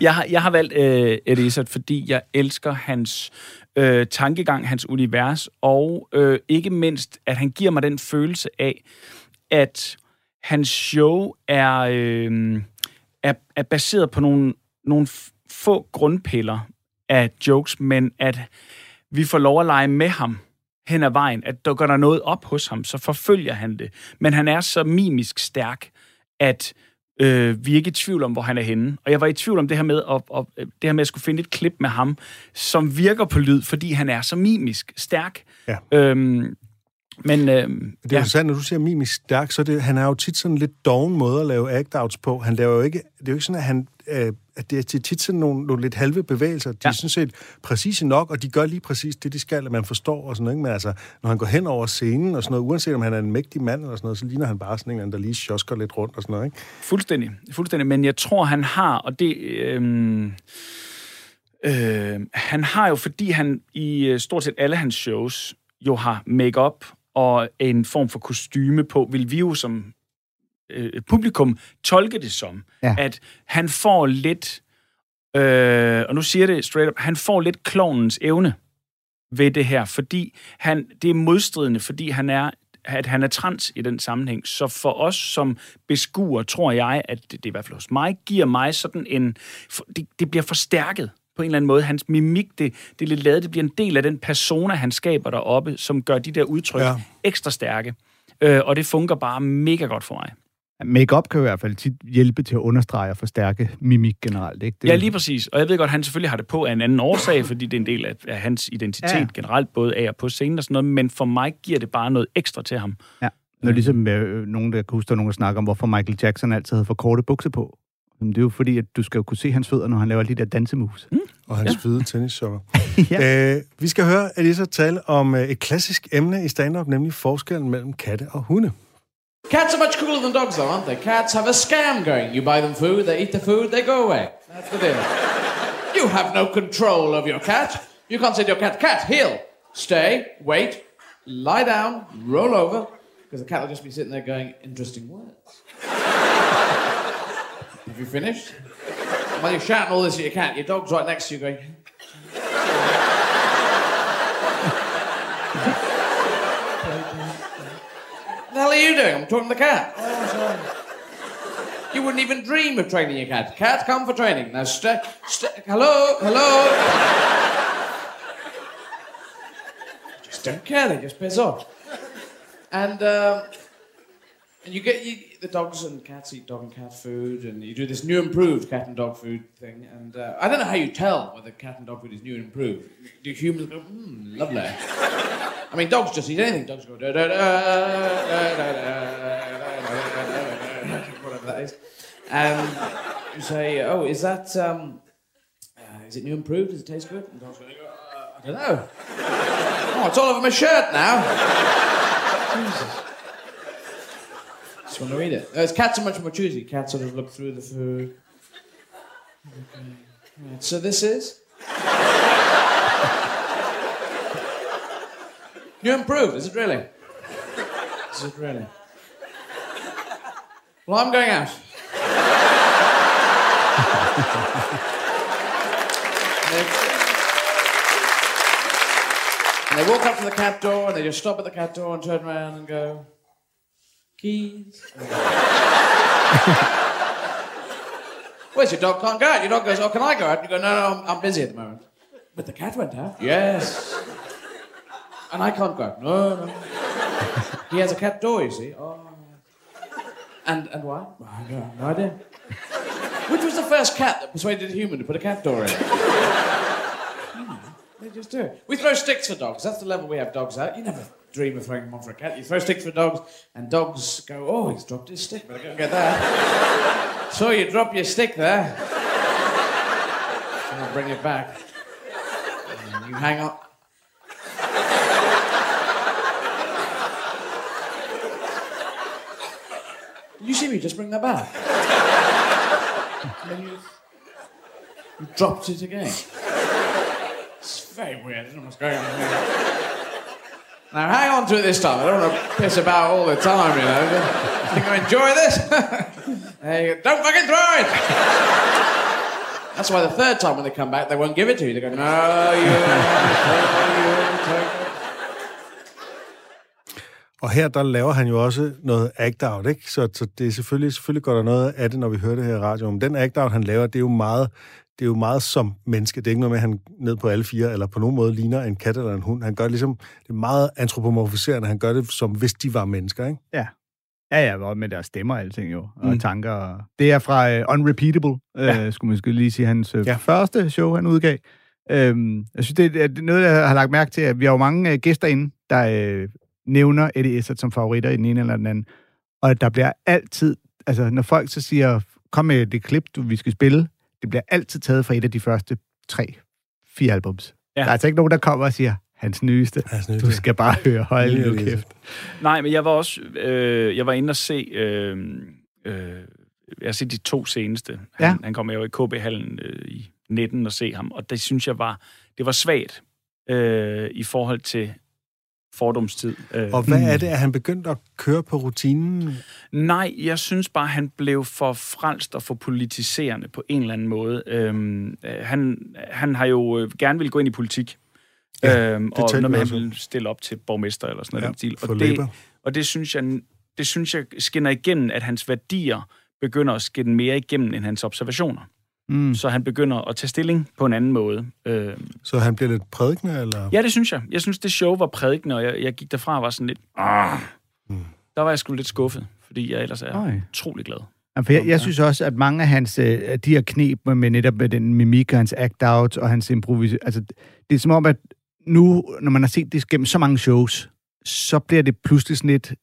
Jeg har, jeg har valgt øh, Izzard, fordi jeg elsker hans øh, tankegang, hans univers, og øh, ikke mindst, at han giver mig den følelse af, at hans show er, øh, er, er baseret på nogle, nogle få grundpiller af jokes, men at vi får lov at lege med ham hen ad vejen, at der går der noget op hos ham, så forfølger han det. Men han er så mimisk stærk, at øh, vi er ikke i tvivl om, hvor han er henne. Og jeg var i tvivl om det her med at, at, det her med at skulle finde et klip med ham, som virker på lyd, fordi han er så mimisk stærk. Ja. Øhm, men øh, Det er ja. sandt, når du siger mimisk stærk, så er det, han er jo tit sådan lidt doven måde at lave act-outs på. Han laver jo ikke, det er jo ikke sådan, at han... Øh, at det er tit sådan nogle, nogle lidt halve bevægelser. De ja. Er sådan set præcise nok, og de gør lige præcis det, de skal, at man forstår og sådan noget. ikke? Men altså, når han går hen over scenen og sådan noget, uanset om han er en mægtig mand eller sådan noget, så ligner han bare sådan en, eller anden, der lige sjosker lidt rundt og sådan noget. Ikke? fuldstændig, fuldstændig. Men jeg tror, han har, og det... Øh, øh, han har jo, fordi han i øh, stort set alle hans shows jo har make-up og en form for kostyme på, vil vi jo som øh, publikum tolke det som, Ja. at han får lidt, øh, og nu siger det straight up, han får lidt klovnens evne ved det her, fordi han, det er modstridende, fordi han er at han er trans i den sammenhæng. Så for os som beskuer, tror jeg, at det, det er i hvert fald hos mig, giver mig sådan en... Det, det bliver forstærket på en eller anden måde. Hans mimik, det, det er lidt lavet, det bliver en del af den persona, han skaber deroppe, som gør de der udtryk ja. ekstra stærke. Øh, og det fungerer bare mega godt for mig. Make-up kan i hvert fald tit hjælpe til at understrege og forstærke mimik generelt, ikke? Det Ja, lige præcis. Og jeg ved godt, at han selvfølgelig har det på af en anden årsag, fordi det er en del af, af hans identitet Ja. generelt, både af og på scenen og sådan noget, men for mig giver det bare noget ekstra til ham. Ja. Det er ligesom øh, nogen, der kan huske, der er nogen, snakker om, hvorfor Michael Jackson altid havde for korte bukser på. Jamen, det er jo fordi, at du skal jo kunne se hans fødder, når han laver de der dansemoves. Mm. Og hans ja. fede tennissokker. Ja. øh, vi skal høre Elisa tale om øh, et klassisk emne i stand-up, nemlig forskellen mellem katte og hunde. Cats are much cooler than dogs, though, aren't they? Cats have a scam going. You buy them food, they eat the food, they go away. That's the deal. you have no control of your cat. You can't say to your cat, cat, heel, stay, wait, lie down, roll over, because the cat will just be sitting there going, interesting words. have you finished? While you're shouting all this at your cat, your dog's right next to you going, the hell are you doing? I'm talking to the cat. Oh, sorry. You wouldn't even dream of training your cat. Cat, come for training. Now, stay. St- hello, hello. just don't care. They just piss off. And um, and you get you, the dogs and cats eat dog and cat food, and you do this new improved cat and dog food thing. And uh, I don't know how you tell whether cat and dog food is new and improved. Do humans go, hmm, lovely? I mean, dogs just eat anything. Dogs go da da da da da da whatever that is, and you say, "Oh, is that um, uh, is it new improved? Does it taste good?" And dogs go, uh, "I don't know." Oh, it's all over my shirt now. Jesus. Just want to eat it. Whereas cats are much more choosy. Cats sort of look through the food. Okay. Right, so this is. You improved, is it really? Is it really? Well, I'm going out. and they walk up to the cat door and they just stop at the cat door and turn around and go, keys. Where's your dog? Can't go out. Your dog goes, oh, can I go out? You go, no, no, I'm, I'm busy at the moment. But the cat went out. Yes. And I can't go out. No, no. He has a cat door, you see. Oh. And and why? Well, I have no idea. Which was the first cat that persuaded a human to put a cat door in? Hmm, They just do it. We throw sticks for dogs. That's the level we have dogs at. You never dream of throwing them on for a cat. You throw sticks for dogs, and dogs go, "Oh, he's dropped his stick. Better go and get that." so you drop your stick there. I'll bring it back. And you hang up. You see me just bring that back. then you, you dropped it again. It's very weird. I don't know what's going on here. Now hang on to it this time. I don't want to piss about all the time, you know. Think I enjoy this? there you go. Don't fucking throw it! That's why the third time when they come back, they won't give it to you. They go, no, you, you take. Og her, der laver han jo også noget act-out, ikke? Så, så det er selvfølgelig, selvfølgelig går der noget af det, når vi hører det her i radioen. Men den act-out, han laver, det er jo meget, det er jo meget som menneske. Det er ikke noget med, at han ned på alle fire, eller på nogen måde ligner en kat eller en hund. Han gør det ligesom, det er meget antropomorfiserende. Han gør det, som hvis de var mennesker, ikke? Ja. Ja, ja, med deres stemmer og alting jo, og mm. tanker. Det er fra uh, Unrepeatable, ja. uh, skulle man skulle lige sige, hans uh, Ja. første show, han udgav. Um, jeg synes, det er, det er noget, jeg har lagt mærke til, at vi har jo mange uh, gæster inde, der uh, nævner Eddie Izzard som favoritter i den ene eller den anden. Og der bliver altid, altså når folk så siger, kom med det klip, du, vi skal spille, det bliver altid taget fra et af de første tre, fire albums. Ja. Der er altså ikke nogen, der kommer og siger, hans nyeste. Hans nyeste. Du skal bare høre, hold nu kæft. Nej, men jeg var også øh, jeg var inde og se øh, øh, jeg har set de to seneste. Han, Ja. han kom jo i KB-hallen øh, i 19 og se ham, og det synes jeg var det var svagt øh, i forhold til fordomstid. Øh, Og hvad er det, at han begyndte at køre på rutinen? Nej, jeg synes bare, han blev for frelst og for politiserende på en eller anden måde. Øhm, øh, han, han har jo øh, gerne vil gå ind i politik. Ja, øhm, det og man også om. vil stille op til borgmester eller sådan noget. Ja, den stil. Og, det, Labour. og det synes jeg det synes jeg skinner igennem, at hans værdier begynder at skinne mere igennem end hans observationer. Mm. Så han begynder at tage stilling på en anden måde. Øh, Så han bliver lidt prædikende, eller? ja, det synes jeg. Jeg synes, det show var prædikende, og jeg, jeg gik derfra og var sådan lidt... Ah. Der var jeg sgu lidt skuffet, fordi jeg ellers er Oj. utrolig glad. Ja, for jeg, jeg synes også, at mange af hans, øh, de her knep med, med netop med den mimik og hans act-out og hans improvis... Altså, det er som om, at nu, når man har set det gennem så mange shows, så bliver det pludselig sådan lidt...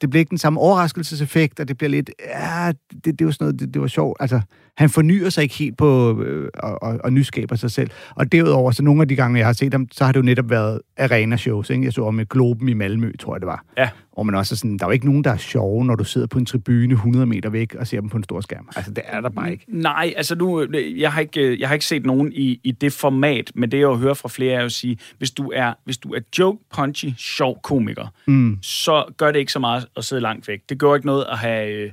Det bliver ikke den samme overraskelseseffekt, og det bliver lidt... Ja, det, det er jo sådan noget, det, det var sjovt. Altså, han fornyer sig ikke helt på øh, og, og, og nyskaber sig selv. Og derudover, så nogle af de gange, jeg har set dem, så har det jo netop været arena-shows. Ikke? Jeg så med Globen i Malmø, tror jeg det var. Ja. Hvor man også er sådan, der er jo ikke nogen, der er sjove, når du sidder på en tribune 100 meter væk og ser dem på en stor skærm. Altså, det er der bare ikke. Nej, altså nu, jeg har ikke, jeg har ikke set nogen i, i det format, men det jeg hører fra flere er jo at sige, hvis du er, hvis du er joke, punchy, sjov komiker, mm. så gør det ikke så meget at sidde langt væk. Det gør ikke noget at have, øh,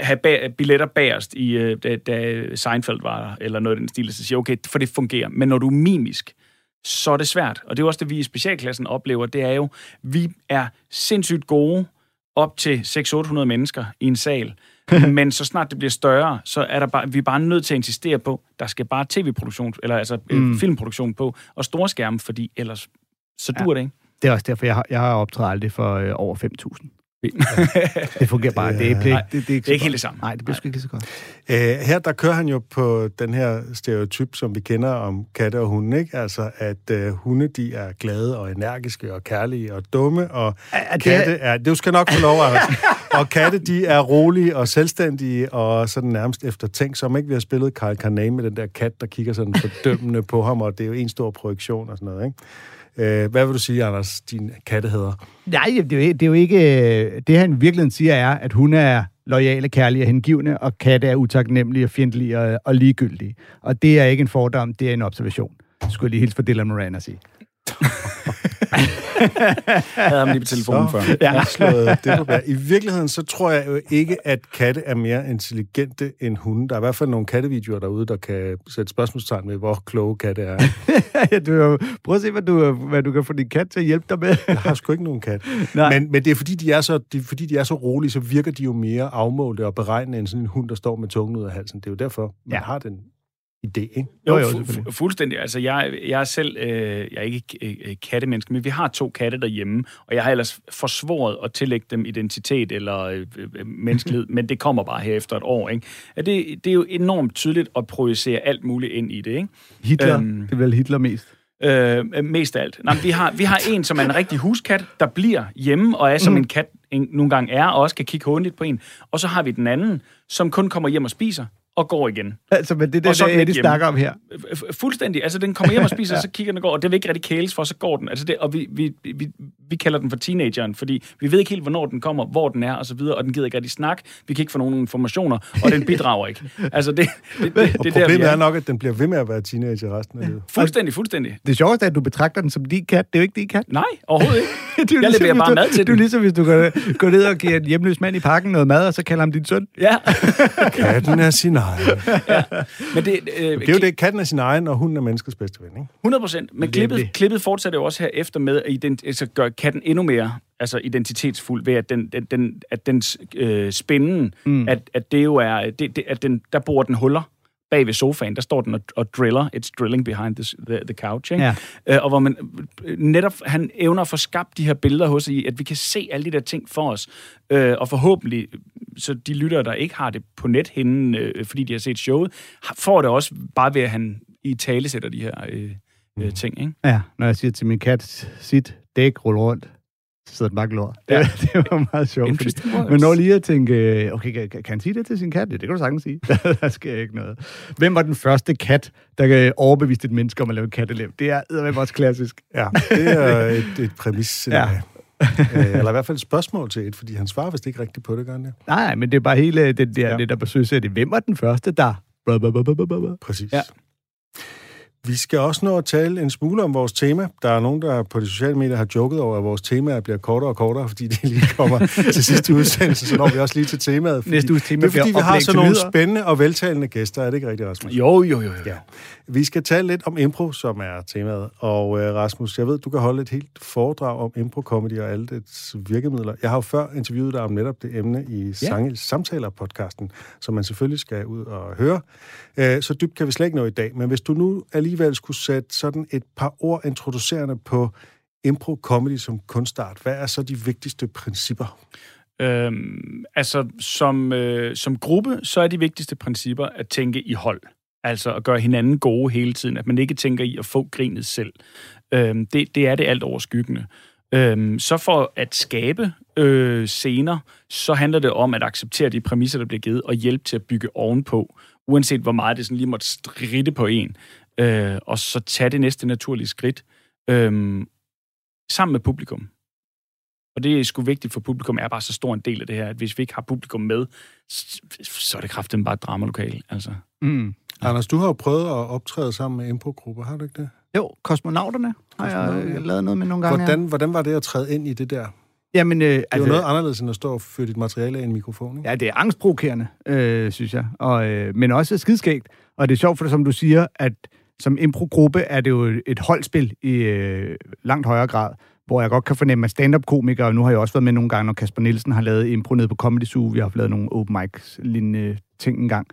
have ba- billetter bagerst, i, øh, da, da Seinfeld var der, eller noget af den stil, så siger okay, for det fungerer. Men når du er mimisk, så er det svært. Og det er også det, vi i specialklassen oplever, det er jo, vi er sindssygt gode op til 600-800 mennesker i en sal. Men så snart det bliver større, så er der bare, vi er bare nødt til at insistere på, der skal bare tv-produktion, eller altså mm. filmproduktion på, og store skærme, fordi ellers så dur ja. det ikke. Det er også derfor, jeg har, jeg har optrædet aldrig for øh, over 5.000. det fungerer bare. Det, er, det, Nej, det, det, er ikke, det er ikke helt det samme. Nej, det bliver sgu ikke lige så godt. Øh, her der kører han jo på den her stereotyp, som vi kender om katte og hunde, ikke? Altså, at øh, hunde, de er glade og energiske og kærlige og dumme, og Er det- katte er... Du skal nok få lov, Anders. og katte, de er rolige og selvstændige og sådan nærmest eftertænksomme, ikke? Vi har spillet Carl Carnage med den der kat, der kigger sådan fordømmende på ham, og det er jo en stor projektion og sådan noget, ikke? Øh, hvad vil du sige, Anders, din katte hedder? Nej, det er, jo, det er jo ikke... øh, Det han i virkeligheden siger er, at hun er lojale, kærlige og hengivne, og katte er utaknemmelige og fjendtlige og, og ligegyldige. Og det er ikke en fordom, det er en observation. Skulle jeg lige hilse for Dylan Moran og sige. Jeg havde ham lige på telefonen før. Ja. Jeg slået det på. I virkeligheden, så tror jeg jo ikke, at katte er mere intelligente end hunde. Der er i hvert fald nogle kattevideoer derude, der kan sætte spørgsmålstegn ved, hvor kloge katte er. ja, du, har jo- prøv at se, hvad du, hvad du kan få din kat til at hjælpe dig med. Jeg har sgu ikke nogen kat. Nej. Men, men det er fordi, de er, så, de, fordi de er så rolige, så virker de jo mere afmålte og beregnende end sådan en hund, der står med tungen ud af halsen. Det er jo derfor, man ja. har den idé, ikke? Jo, Jo, fu- fuldstændig. Altså, jeg, jeg er selv, øh, jeg er ikke øh, øh, kattemenneske, men vi har to katte derhjemme, og jeg har ellers forsvoret at tillægge dem identitet eller øh, øh, menneskelighed, men det kommer bare her efter et år, ikke? At det, det er jo enormt tydeligt at projicere alt muligt ind i det, ikke? Hitler, Øhm. det er vel Hitler mest. Øh, øh, mest af alt. Nej, vi, har, vi har en, som er en rigtig huskat, der bliver hjemme, og er som mm. en kat en, nogle gange er, og også kan kigge håndligt på en. Og så har vi den anden, som kun kommer hjem og spiser, og går igen. Altså, men det er Og det, er ikke hjemme. snakker om her. Fuldstændig. Altså, den kommer hjem og spiser, ja. så kigger den og går, og det vil ikke rigtig kæles for, så går den. Altså, det, og vi, vi, vi, vi kalder den for teenageren, fordi vi ved ikke helt, hvornår den kommer, hvor den er, og så videre, og den gider ikke rigtig snakke. Vi kan ikke få nogen informationer, og den bidrager ikke. Altså, det, det, det, Og det er der, problemet er. er nok, at den bliver ved med at være teenager resten af livet. Fuldstændig, fuldstændig. Det sjoveste er, at du betragter den som din kat. Det er jo ikke din kat. Nej, overhovedet ikke. Det er Jeg leverer hvis bare du, mad til Det er den. jo ligesom, hvis du går, går ned og giver en hjemløs mand i parken noget mad, og så kalder ham din søn. Ja. Katten er sin egen. Men det, øh, Det er jo det, katten er sin egen, og hunden er menneskets bedste ven, ikke? 100 procent. Men klippet, klippet fortsætter jo også her efter med at ident- altså gøre katten endnu mere altså identitetsfuld ved, at den, den, den, at dens øh, spænden, mm. at, at det jo er, det, det, at den, der bor den huller bag ved sofaen, der står den og, og driller. It's drilling behind the, the, the couch. Ikke? Ja. Øh, og hvor man øh, netop, han evner at få skabt de her billeder hos i, at vi kan se alle de der ting for os. Øh, og forhåbentlig, så de lyttere, der ikke har det på nethinden, øh, fordi de har set showet, får det også bare ved, at han i tale sætter de her øh, øh, ting. Ikke? Ja, når jeg siger til min kat, sit dæk, rulle rundt, sidder den bare glor. Ja. Det, det var meget sjovt. Fordi, men når lige at tænke, øh, okay, kan, kan han sige det til sin kat? Ja, det kan du sagtens sige. der sker ikke noget. Hvem var den første kat, der kan overbevise et menneske om at lave en kattelem? Det er eddermame også klassisk. Ja, det er et, et præmis. Ja. Eller i hvert fald et spørgsmål til et, fordi han svarer vist ikke rigtigt på det, gør han det? Nej, men det er bare hele det der, Ja. det der besøgsæt. Hvem var den første, der... Præcis. Ja. Vi skal også nå at tale en smule om vores tema. Der er nogen, der på de sociale medier har joket over, at vores temaer bliver kortere og kortere, fordi de lige kommer til sidste udsendelse, så når vi også lige til temaet. Fordi, Næste uges tema det er fordi, vi har oplæg så til nogle spændende og veltalende gæster. Er det ikke rigtigt, Rasmus? Jo, jo, jo. jo. Ja. Vi skal tale lidt om impro, som er temaet. Og øh, Rasmus, jeg ved, du kan holde et helt foredrag om impro-comedy og alle dets virkemidler. Jeg har jo før interviewet dig om netop det emne i ja. Samtaler-podcasten, som man selvfølgelig skal ud og høre. Øh, så dybt kan vi slet ikke nå i dag. Men hvis du nu alligevel skulle sætte sådan et par ord introducerende på impro-comedy som kunstart, hvad er så de vigtigste principper? Øhm, altså, som, øh, som gruppe, så er de vigtigste principper at tænke i hold. Altså at gøre hinanden gode hele tiden. At man ikke tænker i at få grinet selv. Øhm, det, det er det alt overskyggende. Øhm, så for at skabe øh, scener, så handler det om at acceptere de præmisser, der bliver givet, og hjælpe til at bygge ovenpå, uanset hvor meget det sådan lige måtte stride på en. Øh, og så tage det næste naturlige skridt øh, sammen med publikum. Og det er sgu vigtigt for publikum, er bare så stor en del af det her, at hvis vi ikke har publikum med, så er det kraften bare et dramalokal. Altså. Mm. Anders, du har jo prøvet at optræde sammen med impro-grupper, har du ikke det? Jo, Kosmonauterne har jeg lavet noget med nogle gange. Hvordan, hvordan var det at træde ind i det der? Jamen, øh, det er altså, jo noget anderledes, end at stå og føre dit materiale af en mikrofon, ikke? Ja, det er angstprovokerende, øh, synes jeg. Og, øh, men også skidskægt. Og det er sjovt, for som du siger, at som impro-gruppe er det jo et holdspil i øh, langt højere grad hvor jeg godt kan fornemme, at stand-up-komikere, og nu har jeg også været med nogle gange, når Kasper Nielsen har lavet impro nede på Comedy Zoo, vi har lavet nogle open mic-lignende ting engang.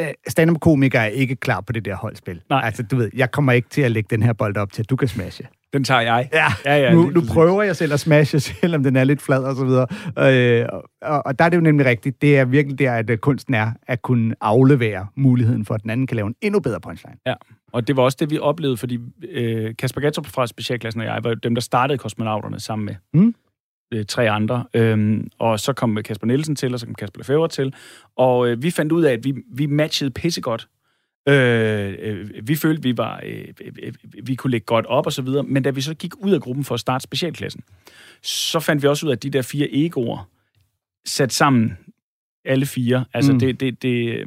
Øh, stand-up-komikere er ikke klar på det der holdspil. Nej. Altså, du ved, jeg kommer ikke til at lægge den her bold op til, at du kan smashe. Den tager jeg. Ja, ja, ja nu, nu prøver jeg selv at smashe, selvom den er lidt flad og så videre. Øh, og, og der er det jo nemlig rigtigt. Det er virkelig der, at øh, kunsten er at kunne aflevere muligheden for, at den anden kan lave en endnu bedre punchline. Ja, og det var også det, vi oplevede, fordi øh, Kasper Gatrup fra Specialklassen og jeg var dem, der startede kosmonauterne sammen med. Mm øh, tre andre. Øhm, og så kom Kasper Nielsen til, og så kom Kasper Lefebvre til. Og øh, vi fandt ud af, at vi, vi matchede pissegodt. Øh, øh, vi følte, vi var, øh, øh, vi kunne lægge godt op og så videre, men da vi så gik ud af gruppen for at starte specialklassen, så fandt vi også ud af, at de der fire egoer sat sammen alle fire. Altså, mm. det, det, det,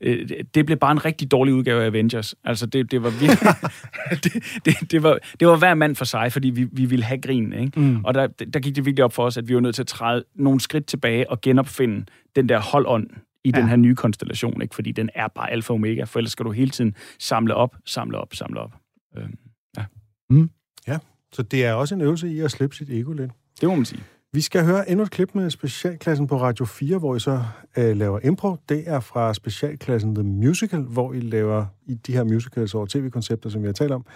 øh, det blev bare en rigtig dårlig udgave af Avengers. Altså, det, det var virkelig... det, det, det, var, det var hver mand for sig, fordi vi, vi ville have grin, ikke? Mm. Og der, der gik det virkelig op for os, at vi var nødt til at træde nogle skridt tilbage og genopfinde den der holdånd i ja. den her nye konstellation, ikke? Fordi den er bare alfa og omega, for ellers skal du hele tiden samle op, samle op, samle op. Øhm, ja. Mm. Ja, så det er også en øvelse i at slippe sit ego lidt. Det må man sige. Vi skal høre endnu et klip med specialklassen på Radio 4, hvor I så øh, laver impro. Det er fra specialklassen The Musical, hvor I laver i de her musicals over tv-koncepter, som vi har talt om.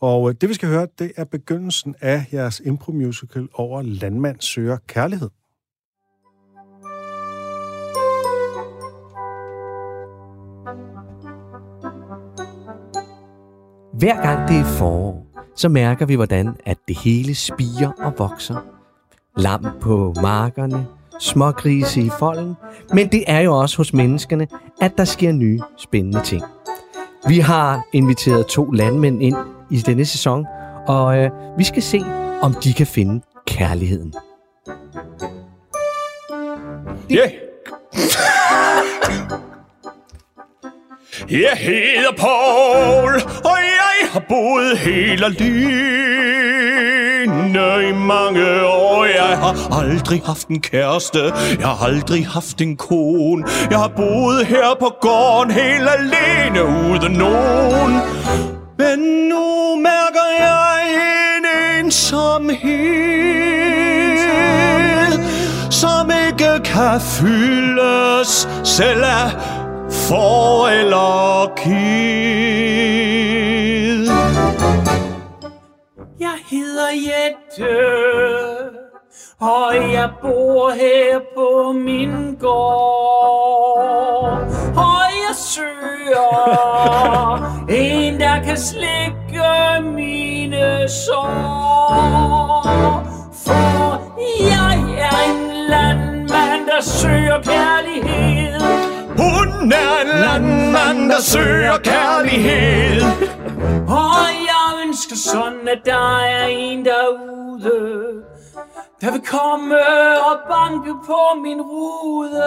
Og øh, det, vi skal høre, det er begyndelsen af jeres impro-musical over Landmand søger kærlighed. Hver gang det er forår, så mærker vi, hvordan at det hele spiger og vokser lam på markerne, smågrise i folden, men det er jo også hos menneskerne, at der sker nye spændende ting. Vi har inviteret to landmænd ind i denne sæson, og øh, vi skal se, om de kan finde kærligheden. Yeah. Jeg hedder Paul, og jeg har boet hele livet i mange år. Jeg har aldrig haft en kæreste, jeg har aldrig haft en kone. Jeg har boet her på gården helt alene uden nogen. Men nu mærker jeg en ensomhed, som ikke kan fyldes selv af for eller kid. Hedder Jette, og jeg bor her på min gård. Og jeg søger en, der kan slikke mine sår. For jeg er en landmand, der søger kærlighed. Hun er en landmand, der søger kærlighed. Og ønsker sådan, at der er en derude, der vil komme og banke på min rude.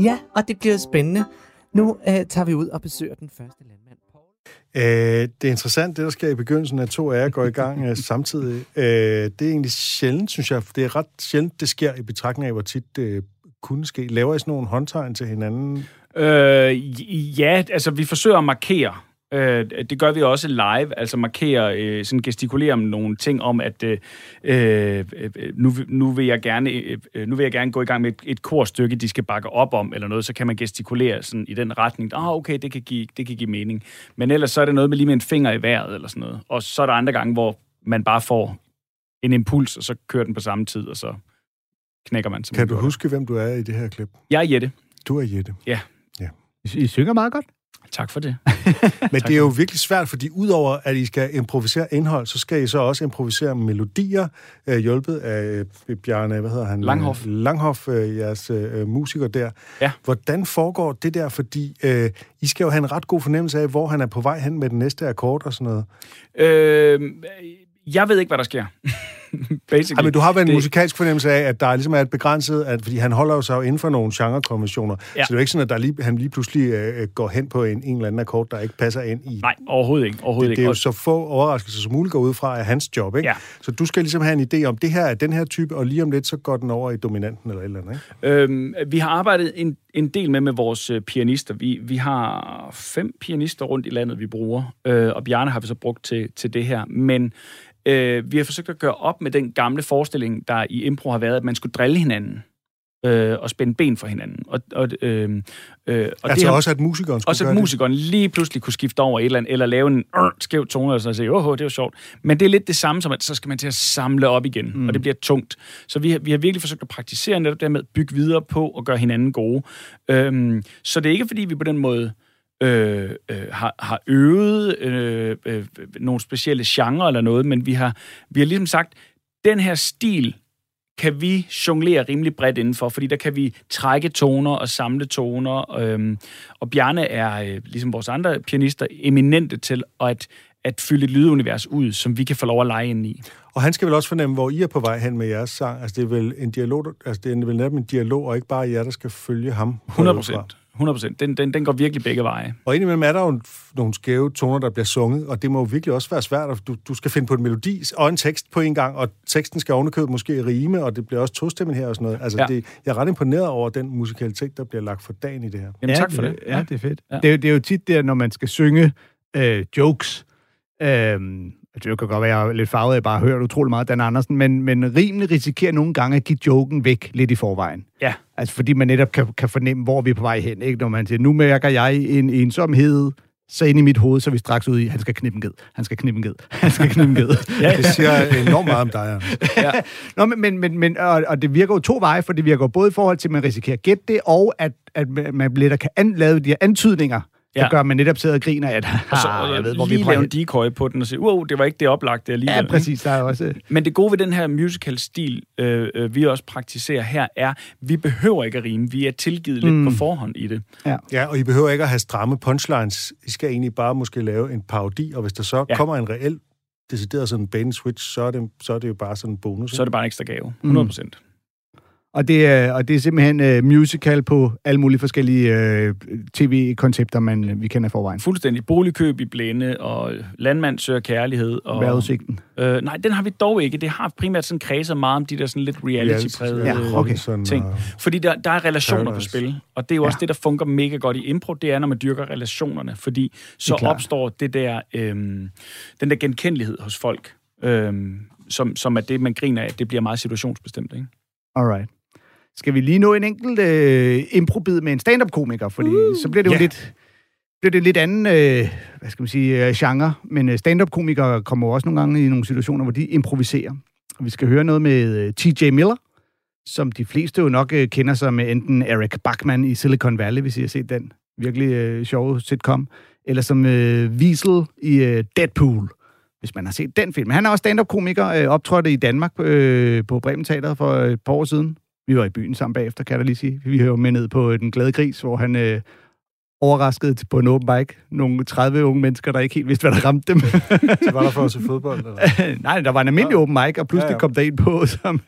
Ja, og det bliver spændende. Nu øh, tager vi ud og besøger den første landmand. Øh, det er interessant, det der sker i begyndelsen, at to af jer går i gang øh, samtidig. Øh, det er egentlig sjældent, synes jeg. Det er ret sjældent, det sker i betragtning af, hvor tit det kunne ske. Laver I sådan nogle håndtegn til hinanden? Øh, ja, altså vi forsøger at markere Øh, det gør vi også live, altså markere, øh, sådan gestikulere om nogle ting om, at øh, øh, nu, nu, vil jeg gerne, øh, nu vil jeg gerne gå i gang med et, et korstykke, de skal bakke op om, eller noget, så kan man gestikulere sådan i den retning. Ah, okay, det kan, give, det kan give mening. Men ellers så er det noget med lige med en finger i vejret, eller sådan noget. Og så er der andre gange, hvor man bare får en impuls, og så kører den på samme tid, og så knækker man. Som Kan du huske, hvem du er i det her klip? Jeg er Jette. Du er Jette. Ja. I, I synger meget godt. Tak for det. Men det er jo virkelig svært, fordi udover at I skal improvisere indhold, så skal I så også improvisere melodier, øh, hjulpet af øh, Bjarne, hvad hedder han? Langhoff. Langhoff, øh, jeres øh, musiker der. Ja. Hvordan foregår det der? Fordi øh, I skal jo have en ret god fornemmelse af, hvor han er på vej hen med den næste akkord og sådan noget. Øh, jeg ved ikke, hvad der sker. Basically. Ej, men du har vel en Det- musikalsk fornemmelse af, at der ligesom er et begrænset, at, fordi han holder jo sig jo inden for nogle genrekonventioner. Ja. Så det er jo ikke sådan, at der lige, han lige pludselig øh, går hen på en, en eller anden akkord, der ikke passer ind i. Nej, overhovedet ikke. Overhovedet Det, det er jo så få overraskelser som muligt går ud fra af hans job, ikke? Ja. Så du skal ligesom have en idé om, det her er den her type, og lige om lidt, så går den over i dominanten eller et eller andet, ikke? Øhm, vi har arbejdet en, en del med med vores øh, pianister. Vi, vi har fem pianister rundt i landet, vi bruger, øh, og Bjarne har vi så brugt til, til det her. Men øh, vi har forsøgt at gøre op med den gamle forestilling, der i impro har været, at man skulle drille hinanden øh, og spænde ben for hinanden. Og, og, øh, øh, og altså har- også, at musikeren også at musikeren lige pludselig kunne skifte over et eller andet, eller lave en øh, skæv tone, og så sige, åh, det er jo sjovt. Men det er lidt det samme som, at så skal man til at samle op igen, mm. og det bliver tungt. Så vi har, vi har virkelig forsøgt at praktisere netop det med at bygge videre på og gøre hinanden gode. Øhm, så det er ikke, fordi vi på den måde øh, øh, har, har øvet øh, øh, nogle specielle genrer eller noget, men vi har, vi har ligesom sagt, den her stil kan vi jonglere rimelig bredt indenfor, fordi der kan vi trække toner og samle toner. Øhm, og Bjarne er, øh, ligesom vores andre pianister, eminente til at, at fylde et lydunivers ud, som vi kan få lov at lege ind i. Og han skal vel også fornemme, hvor I er på vej hen med jeres sang. Altså, det er vel en dialog, altså, det er vel netop en dialog, og ikke bare jer, der skal følge ham. 100 procent. 100 procent. Den, den, den går virkelig begge veje. Og indimellem er der jo nogle skæve toner, der bliver sunget, og det må jo virkelig også være svært. at Du, du skal finde på en melodi og en tekst på en gang, og teksten skal ovenikøbet måske rime, og det bliver også tostemmen her og sådan noget. Altså, ja. Ja. det, jeg er ret imponeret over den musikalitet, der bliver lagt for dagen i det her. Jamen, tak for det. Ja, det er fedt. Ja. Ja. Det, er, jo- det er jo tit der, når man skal synge øh, jokes. Øh, det kan godt være, jeg er lidt farvet af bare at høre utrolig meget Dan Andersen, men, men rimelig risikerer nogle gange at give joken væk lidt i forvejen. Ja. Altså fordi man netop kan, kan fornemme, hvor vi er på vej hen. Ikke? Når man siger, nu mærker jeg en ensomhed, så ind i mit hoved, så er vi straks ude i, han skal knippe en ged, han skal knippe en ged, han skal knippe en ged. Ja, Det siger enormt meget om dig, Anders. Nå, men, men, men, og, og det virker jo to veje, for det virker både i forhold til, at man risikerer at gætte det, og at, at man lidt kan an, lave de her antydninger, Ja. gør, at man netop sidder og griner, at Og så ah, jeg ved, hvor vi lige på lave en decoy på den og sige, wow, det var ikke det oplagte alligevel. Ja, præcis. Der er også... Men det gode ved den her musical-stil, øh, øh, vi også praktiserer her, er, vi behøver ikke at rime. Vi er tilgivet lidt Mm. på forhånd i det. Ja, og I behøver ikke at have stramme punchlines. I skal egentlig bare måske lave en parodi, og hvis der så ja. Ja. kommer en reel decideret sådan bane switch, så er det, så er det jo bare sådan en bonus. Så er det bare en ekstra gave. 100 procent. Og det, er, og det er simpelthen uh, musical på alle mulige forskellige uh, tv-koncepter, man vi kender forvejen. Fuldstændig. Boligkøb i blinde, og landmand søger kærlighed. Og, Vejrudsigten. øh, nej, den har vi dog ikke. Det har primært sådan kredset meget om de der sådan lidt reality-prægede Ja, øh, okay. Sådan, ting. og- Fordi der, der er relationer Paradise. på spil, og det er jo også Ja. det, der fungerer mega godt i impro, det er, når man dyrker relationerne, fordi Det så er klart. opstår det der, øhm, den der genkendelighed hos folk, øhm, som, som er det, man griner af, det bliver meget situationsbestemt, ikke? Alright. Skal vi lige nå en enkelt øh, improbid med en stand-up-komiker? Fordi uh, så bliver det jo ja. lidt, bliver det en lidt anden øh, hvad skal man sige, øh, genre. Men øh, stand-up-komikere kommer også nogle gange i nogle situationer, hvor de improviserer. Og vi skal høre noget med øh, T.J. Miller, som de fleste jo nok øh, kender som med enten Eric Bachman i Silicon Valley, hvis I har set den virkelig øh, sjove sitcom, eller som øh, Wiesel i øh, Deadpool, hvis man har set den film. Han er også stand-up-komiker, øh, optrådte i Danmark øh, på Bremen Teater for et par år siden. Vi var i byen sammen bagefter, kan jeg da lige sige. Vi hører med ned på Den Glade Gris, hvor han øh, overraskede på en open bike nogle 30 unge mennesker, der ikke helt vidste, hvad der ramte dem. Så var der for at se fodbold? Eller? Nej, der var en almindelig open mic, og pludselig Ja, ja, ja. ja. kom der en på, som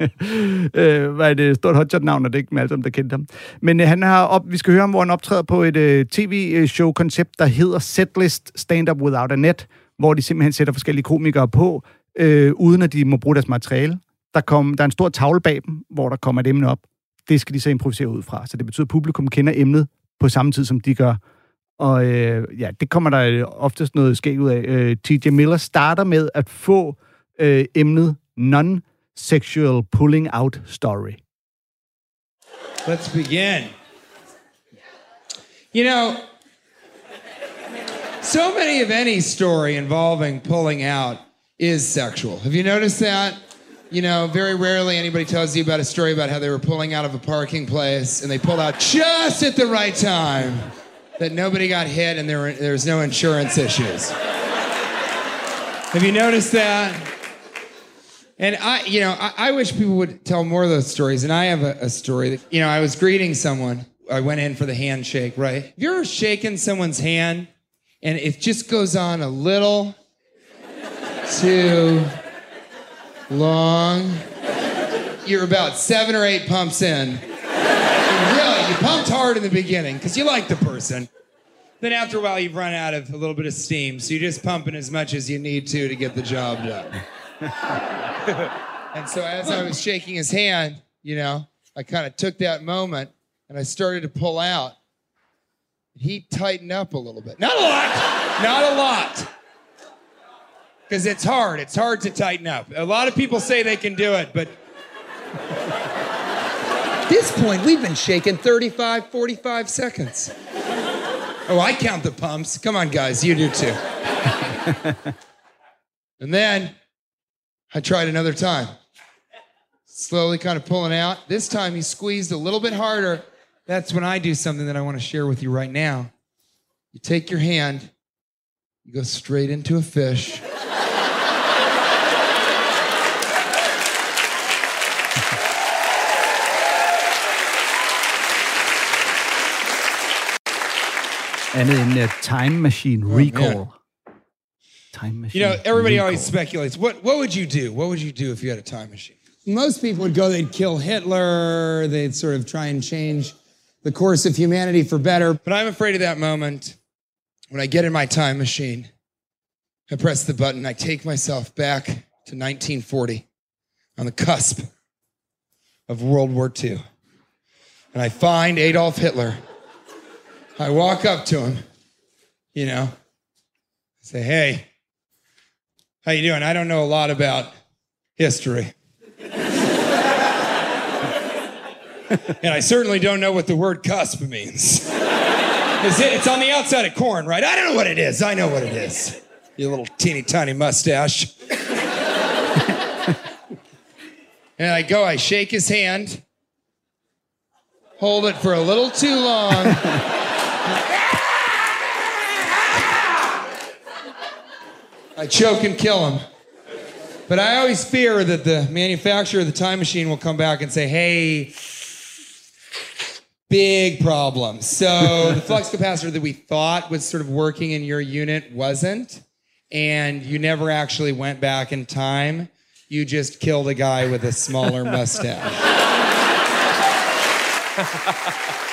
øh, var et øh, stort hotshot-navn, og det er ikke dem alle sammen, der kendte ham. Men øh, han har op, vi skal høre ham, hvor han optræder på et øh, tv-show-koncept, der hedder Setlist Stand Up Without a Net, hvor de simpelthen sætter forskellige komikere på, øh, uden at de må bruge deres materiale. Der, kom, der er en stor tavle bag dem, hvor der kommer et emne op. Det skal de så improvisere ud fra. Så det betyder, at publikum kender emnet på samme tid, som de gør. Og øh, ja, det kommer der øh, oftest noget skæg ud af. Øh, T.J. Miller starter med at få øh, emnet non-sexual pulling out story. Let's begin. You know, so many of any story involving pulling out is sexual. Have you noticed that? You know, very rarely anybody tells you about a story about how they were pulling out of a parking place and they pulled out just at the right time that nobody got hit and there, were, there was no insurance issues. Have you noticed that? And I, you know, I, I wish people would tell more of those stories. And I have a, a story that, you know, I was greeting someone. I went in for the handshake, right? Have you ever shaken someone's hand and it just goes on a little too long? You're about seven or eight pumps in. Really, you pumped hard in the beginning because you like the person. Then after a while, you've run out of a little bit of steam, so you're just pumping as much as you need to to get the job done. and so as I was shaking his hand, you know, I kind of took that moment and I started to pull out. He tightened up a little bit. Not a lot. Not a lot. Because it's hard. It's hard to tighten up. A lot of people say they can do it, but at this point, we've been shaking 35, 45 seconds. Oh, I count the pumps. Come on, guys, you do too. and then I tried another time. Slowly kind of pulling out. This time he squeezed a little bit harder. That's when I do something that I want to share with you right now. You take your hand, you go straight into a fish. Andet end uh, Time Machine Recall. Time Machine You know, everybody Recall. always speculates. What what would you do? What would you do if you had a time machine? Most people would go, they'd kill Hitler, they'd sort of try and change the course of humanity for better. But I'm afraid of that moment when I get in my time machine. I press the button, I take myself back to 1940 on the cusp of World War II. And I find Adolf Hitler. I walk up to him, you know, say, "Hey, how you doing? I don't know a lot about history." and I certainly don't know what the word cusp means. It's on the outside of corn, right? I don't know what it is. I know what it is. Your little teeny tiny mustache. and I go, I shake his hand, hold it for a little too long. I choke and kill him. But I always fear that the manufacturer of the time machine will come back and say, hey, big problem. So the flux capacitor that we thought was sort of working in your unit wasn't. And you never actually went back in time. You just killed a guy with a smaller mustache.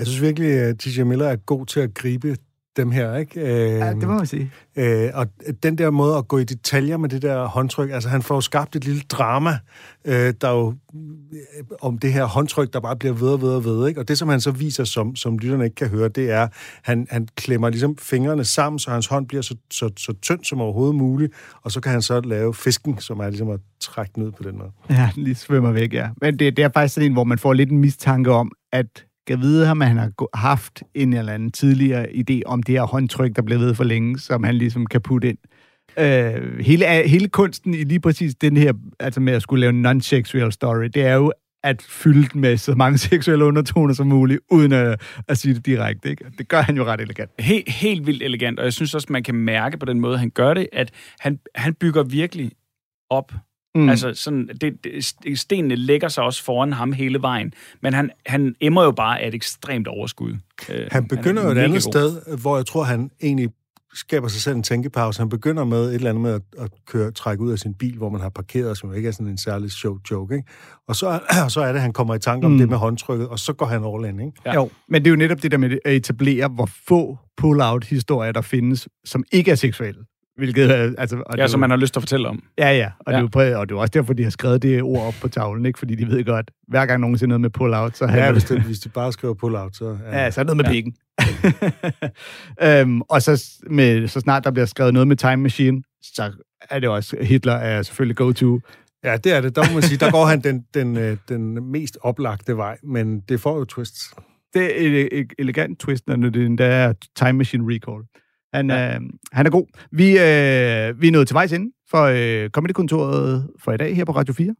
Jeg synes virkelig, at TJ Miller er god til at gribe dem her, ikke? Øh, Ja, det må man sige. Øh, og den der måde at gå i detaljer med det der håndtryk, altså han får jo skabt et lille drama, øh, der jo øh, om det her håndtryk, der bare bliver ved og ved og ved, ikke? Og det, som han så viser, som, som lytterne ikke kan høre, det er, han, han klemmer ligesom fingrene sammen, så hans hånd bliver så, så, så tynd som overhovedet muligt, og så kan han så lave fisken, som er ligesom at trække ud på den måde. Ja, lige svømmer væk, ja. Men det, det er faktisk sådan en, hvor man får lidt en mistanke om, at kan vide, om han har haft en eller anden tidligere idé om det her håndtryk, der blev ved for længe, som han ligesom kan putte ind. Øh, hele, hele kunsten i lige præcis den her, altså med at skulle lave en non-sexual story, det er jo at fylde den med så mange seksuelle undertoner som muligt, uden at, at sige det direkte. Ikke? Det gør han jo ret elegant. Helt, helt vildt elegant, og jeg synes også, man kan mærke på den måde, han gør det, at han, han bygger virkelig op. Mm. Altså, sådan, det, det, stenene lægger sig også foran ham hele vejen, men han, han emmer jo bare af et ekstremt overskud. Øh, Han begynder er jo et andet god. sted, hvor jeg tror, han egentlig skaber sig selv en tænkepause. Han begynder med et eller andet med at, at køre, trække ud af sin bil, hvor man har parkeret, som ikke er sådan en særlig sjov joke, ikke? Og så, er- og så er det, at han kommer i tanke om Mm. mm. det med håndtrykket, og så går han all in, ikke? Ja. Jo, men det er jo netop det der med at etablere, hvor få pull-out-historier, der findes, som ikke er seksuelle. Hvilket, er- altså, og Ja, som jo- man har lyst til at fortælle om. Ja, ja. Og, ja. Det er Ja. jo, og det er også derfor, de har skrevet det ord op på tavlen, ikke? Fordi de ved godt, hver gang nogen siger noget med pull-out, så Ja, hvis, det, hvis de bare skriver pull-out, så... Ja, så er det noget med ja. pikken. øhm, og så, med, så snart der bliver skrevet noget med Time Machine, så er det også, Hitler er selvfølgelig go-to. Ja, det er det. Der må man sige, der går han den, den, øh, den mest oplagte vej, men det får jo twists. Det er et, et elegant twist, når det endda er Time Machine Recall. Han, ja. øh, han er god. Vi, øh, vi er nået til vejs ende for øh, Comedy-kontoret for i dag her på Radio 4.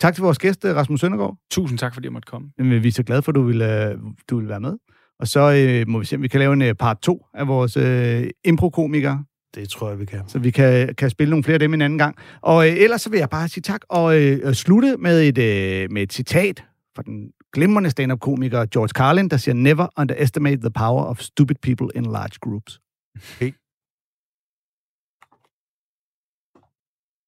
Tak til vores gæst, øh, Rasmus Søndergaard. Tusind tak, fordi jeg måtte komme. Jamen, vi er så glade for, at du vil, øh, du vil være med. Og så øh, må vi se, om vi kan lave en øh, part 2 af vores øh, impro-komikere. Det tror jeg, vi kan. Så vi kan, kan spille nogle flere af dem en anden gang. Og øh, ellers så vil jeg bare sige tak og øh, slutte med et, øh, med et citat fra den glimrende stand-up-komiker George Carlin, der siger, Never underestimate the power of stupid people in large groups. Helt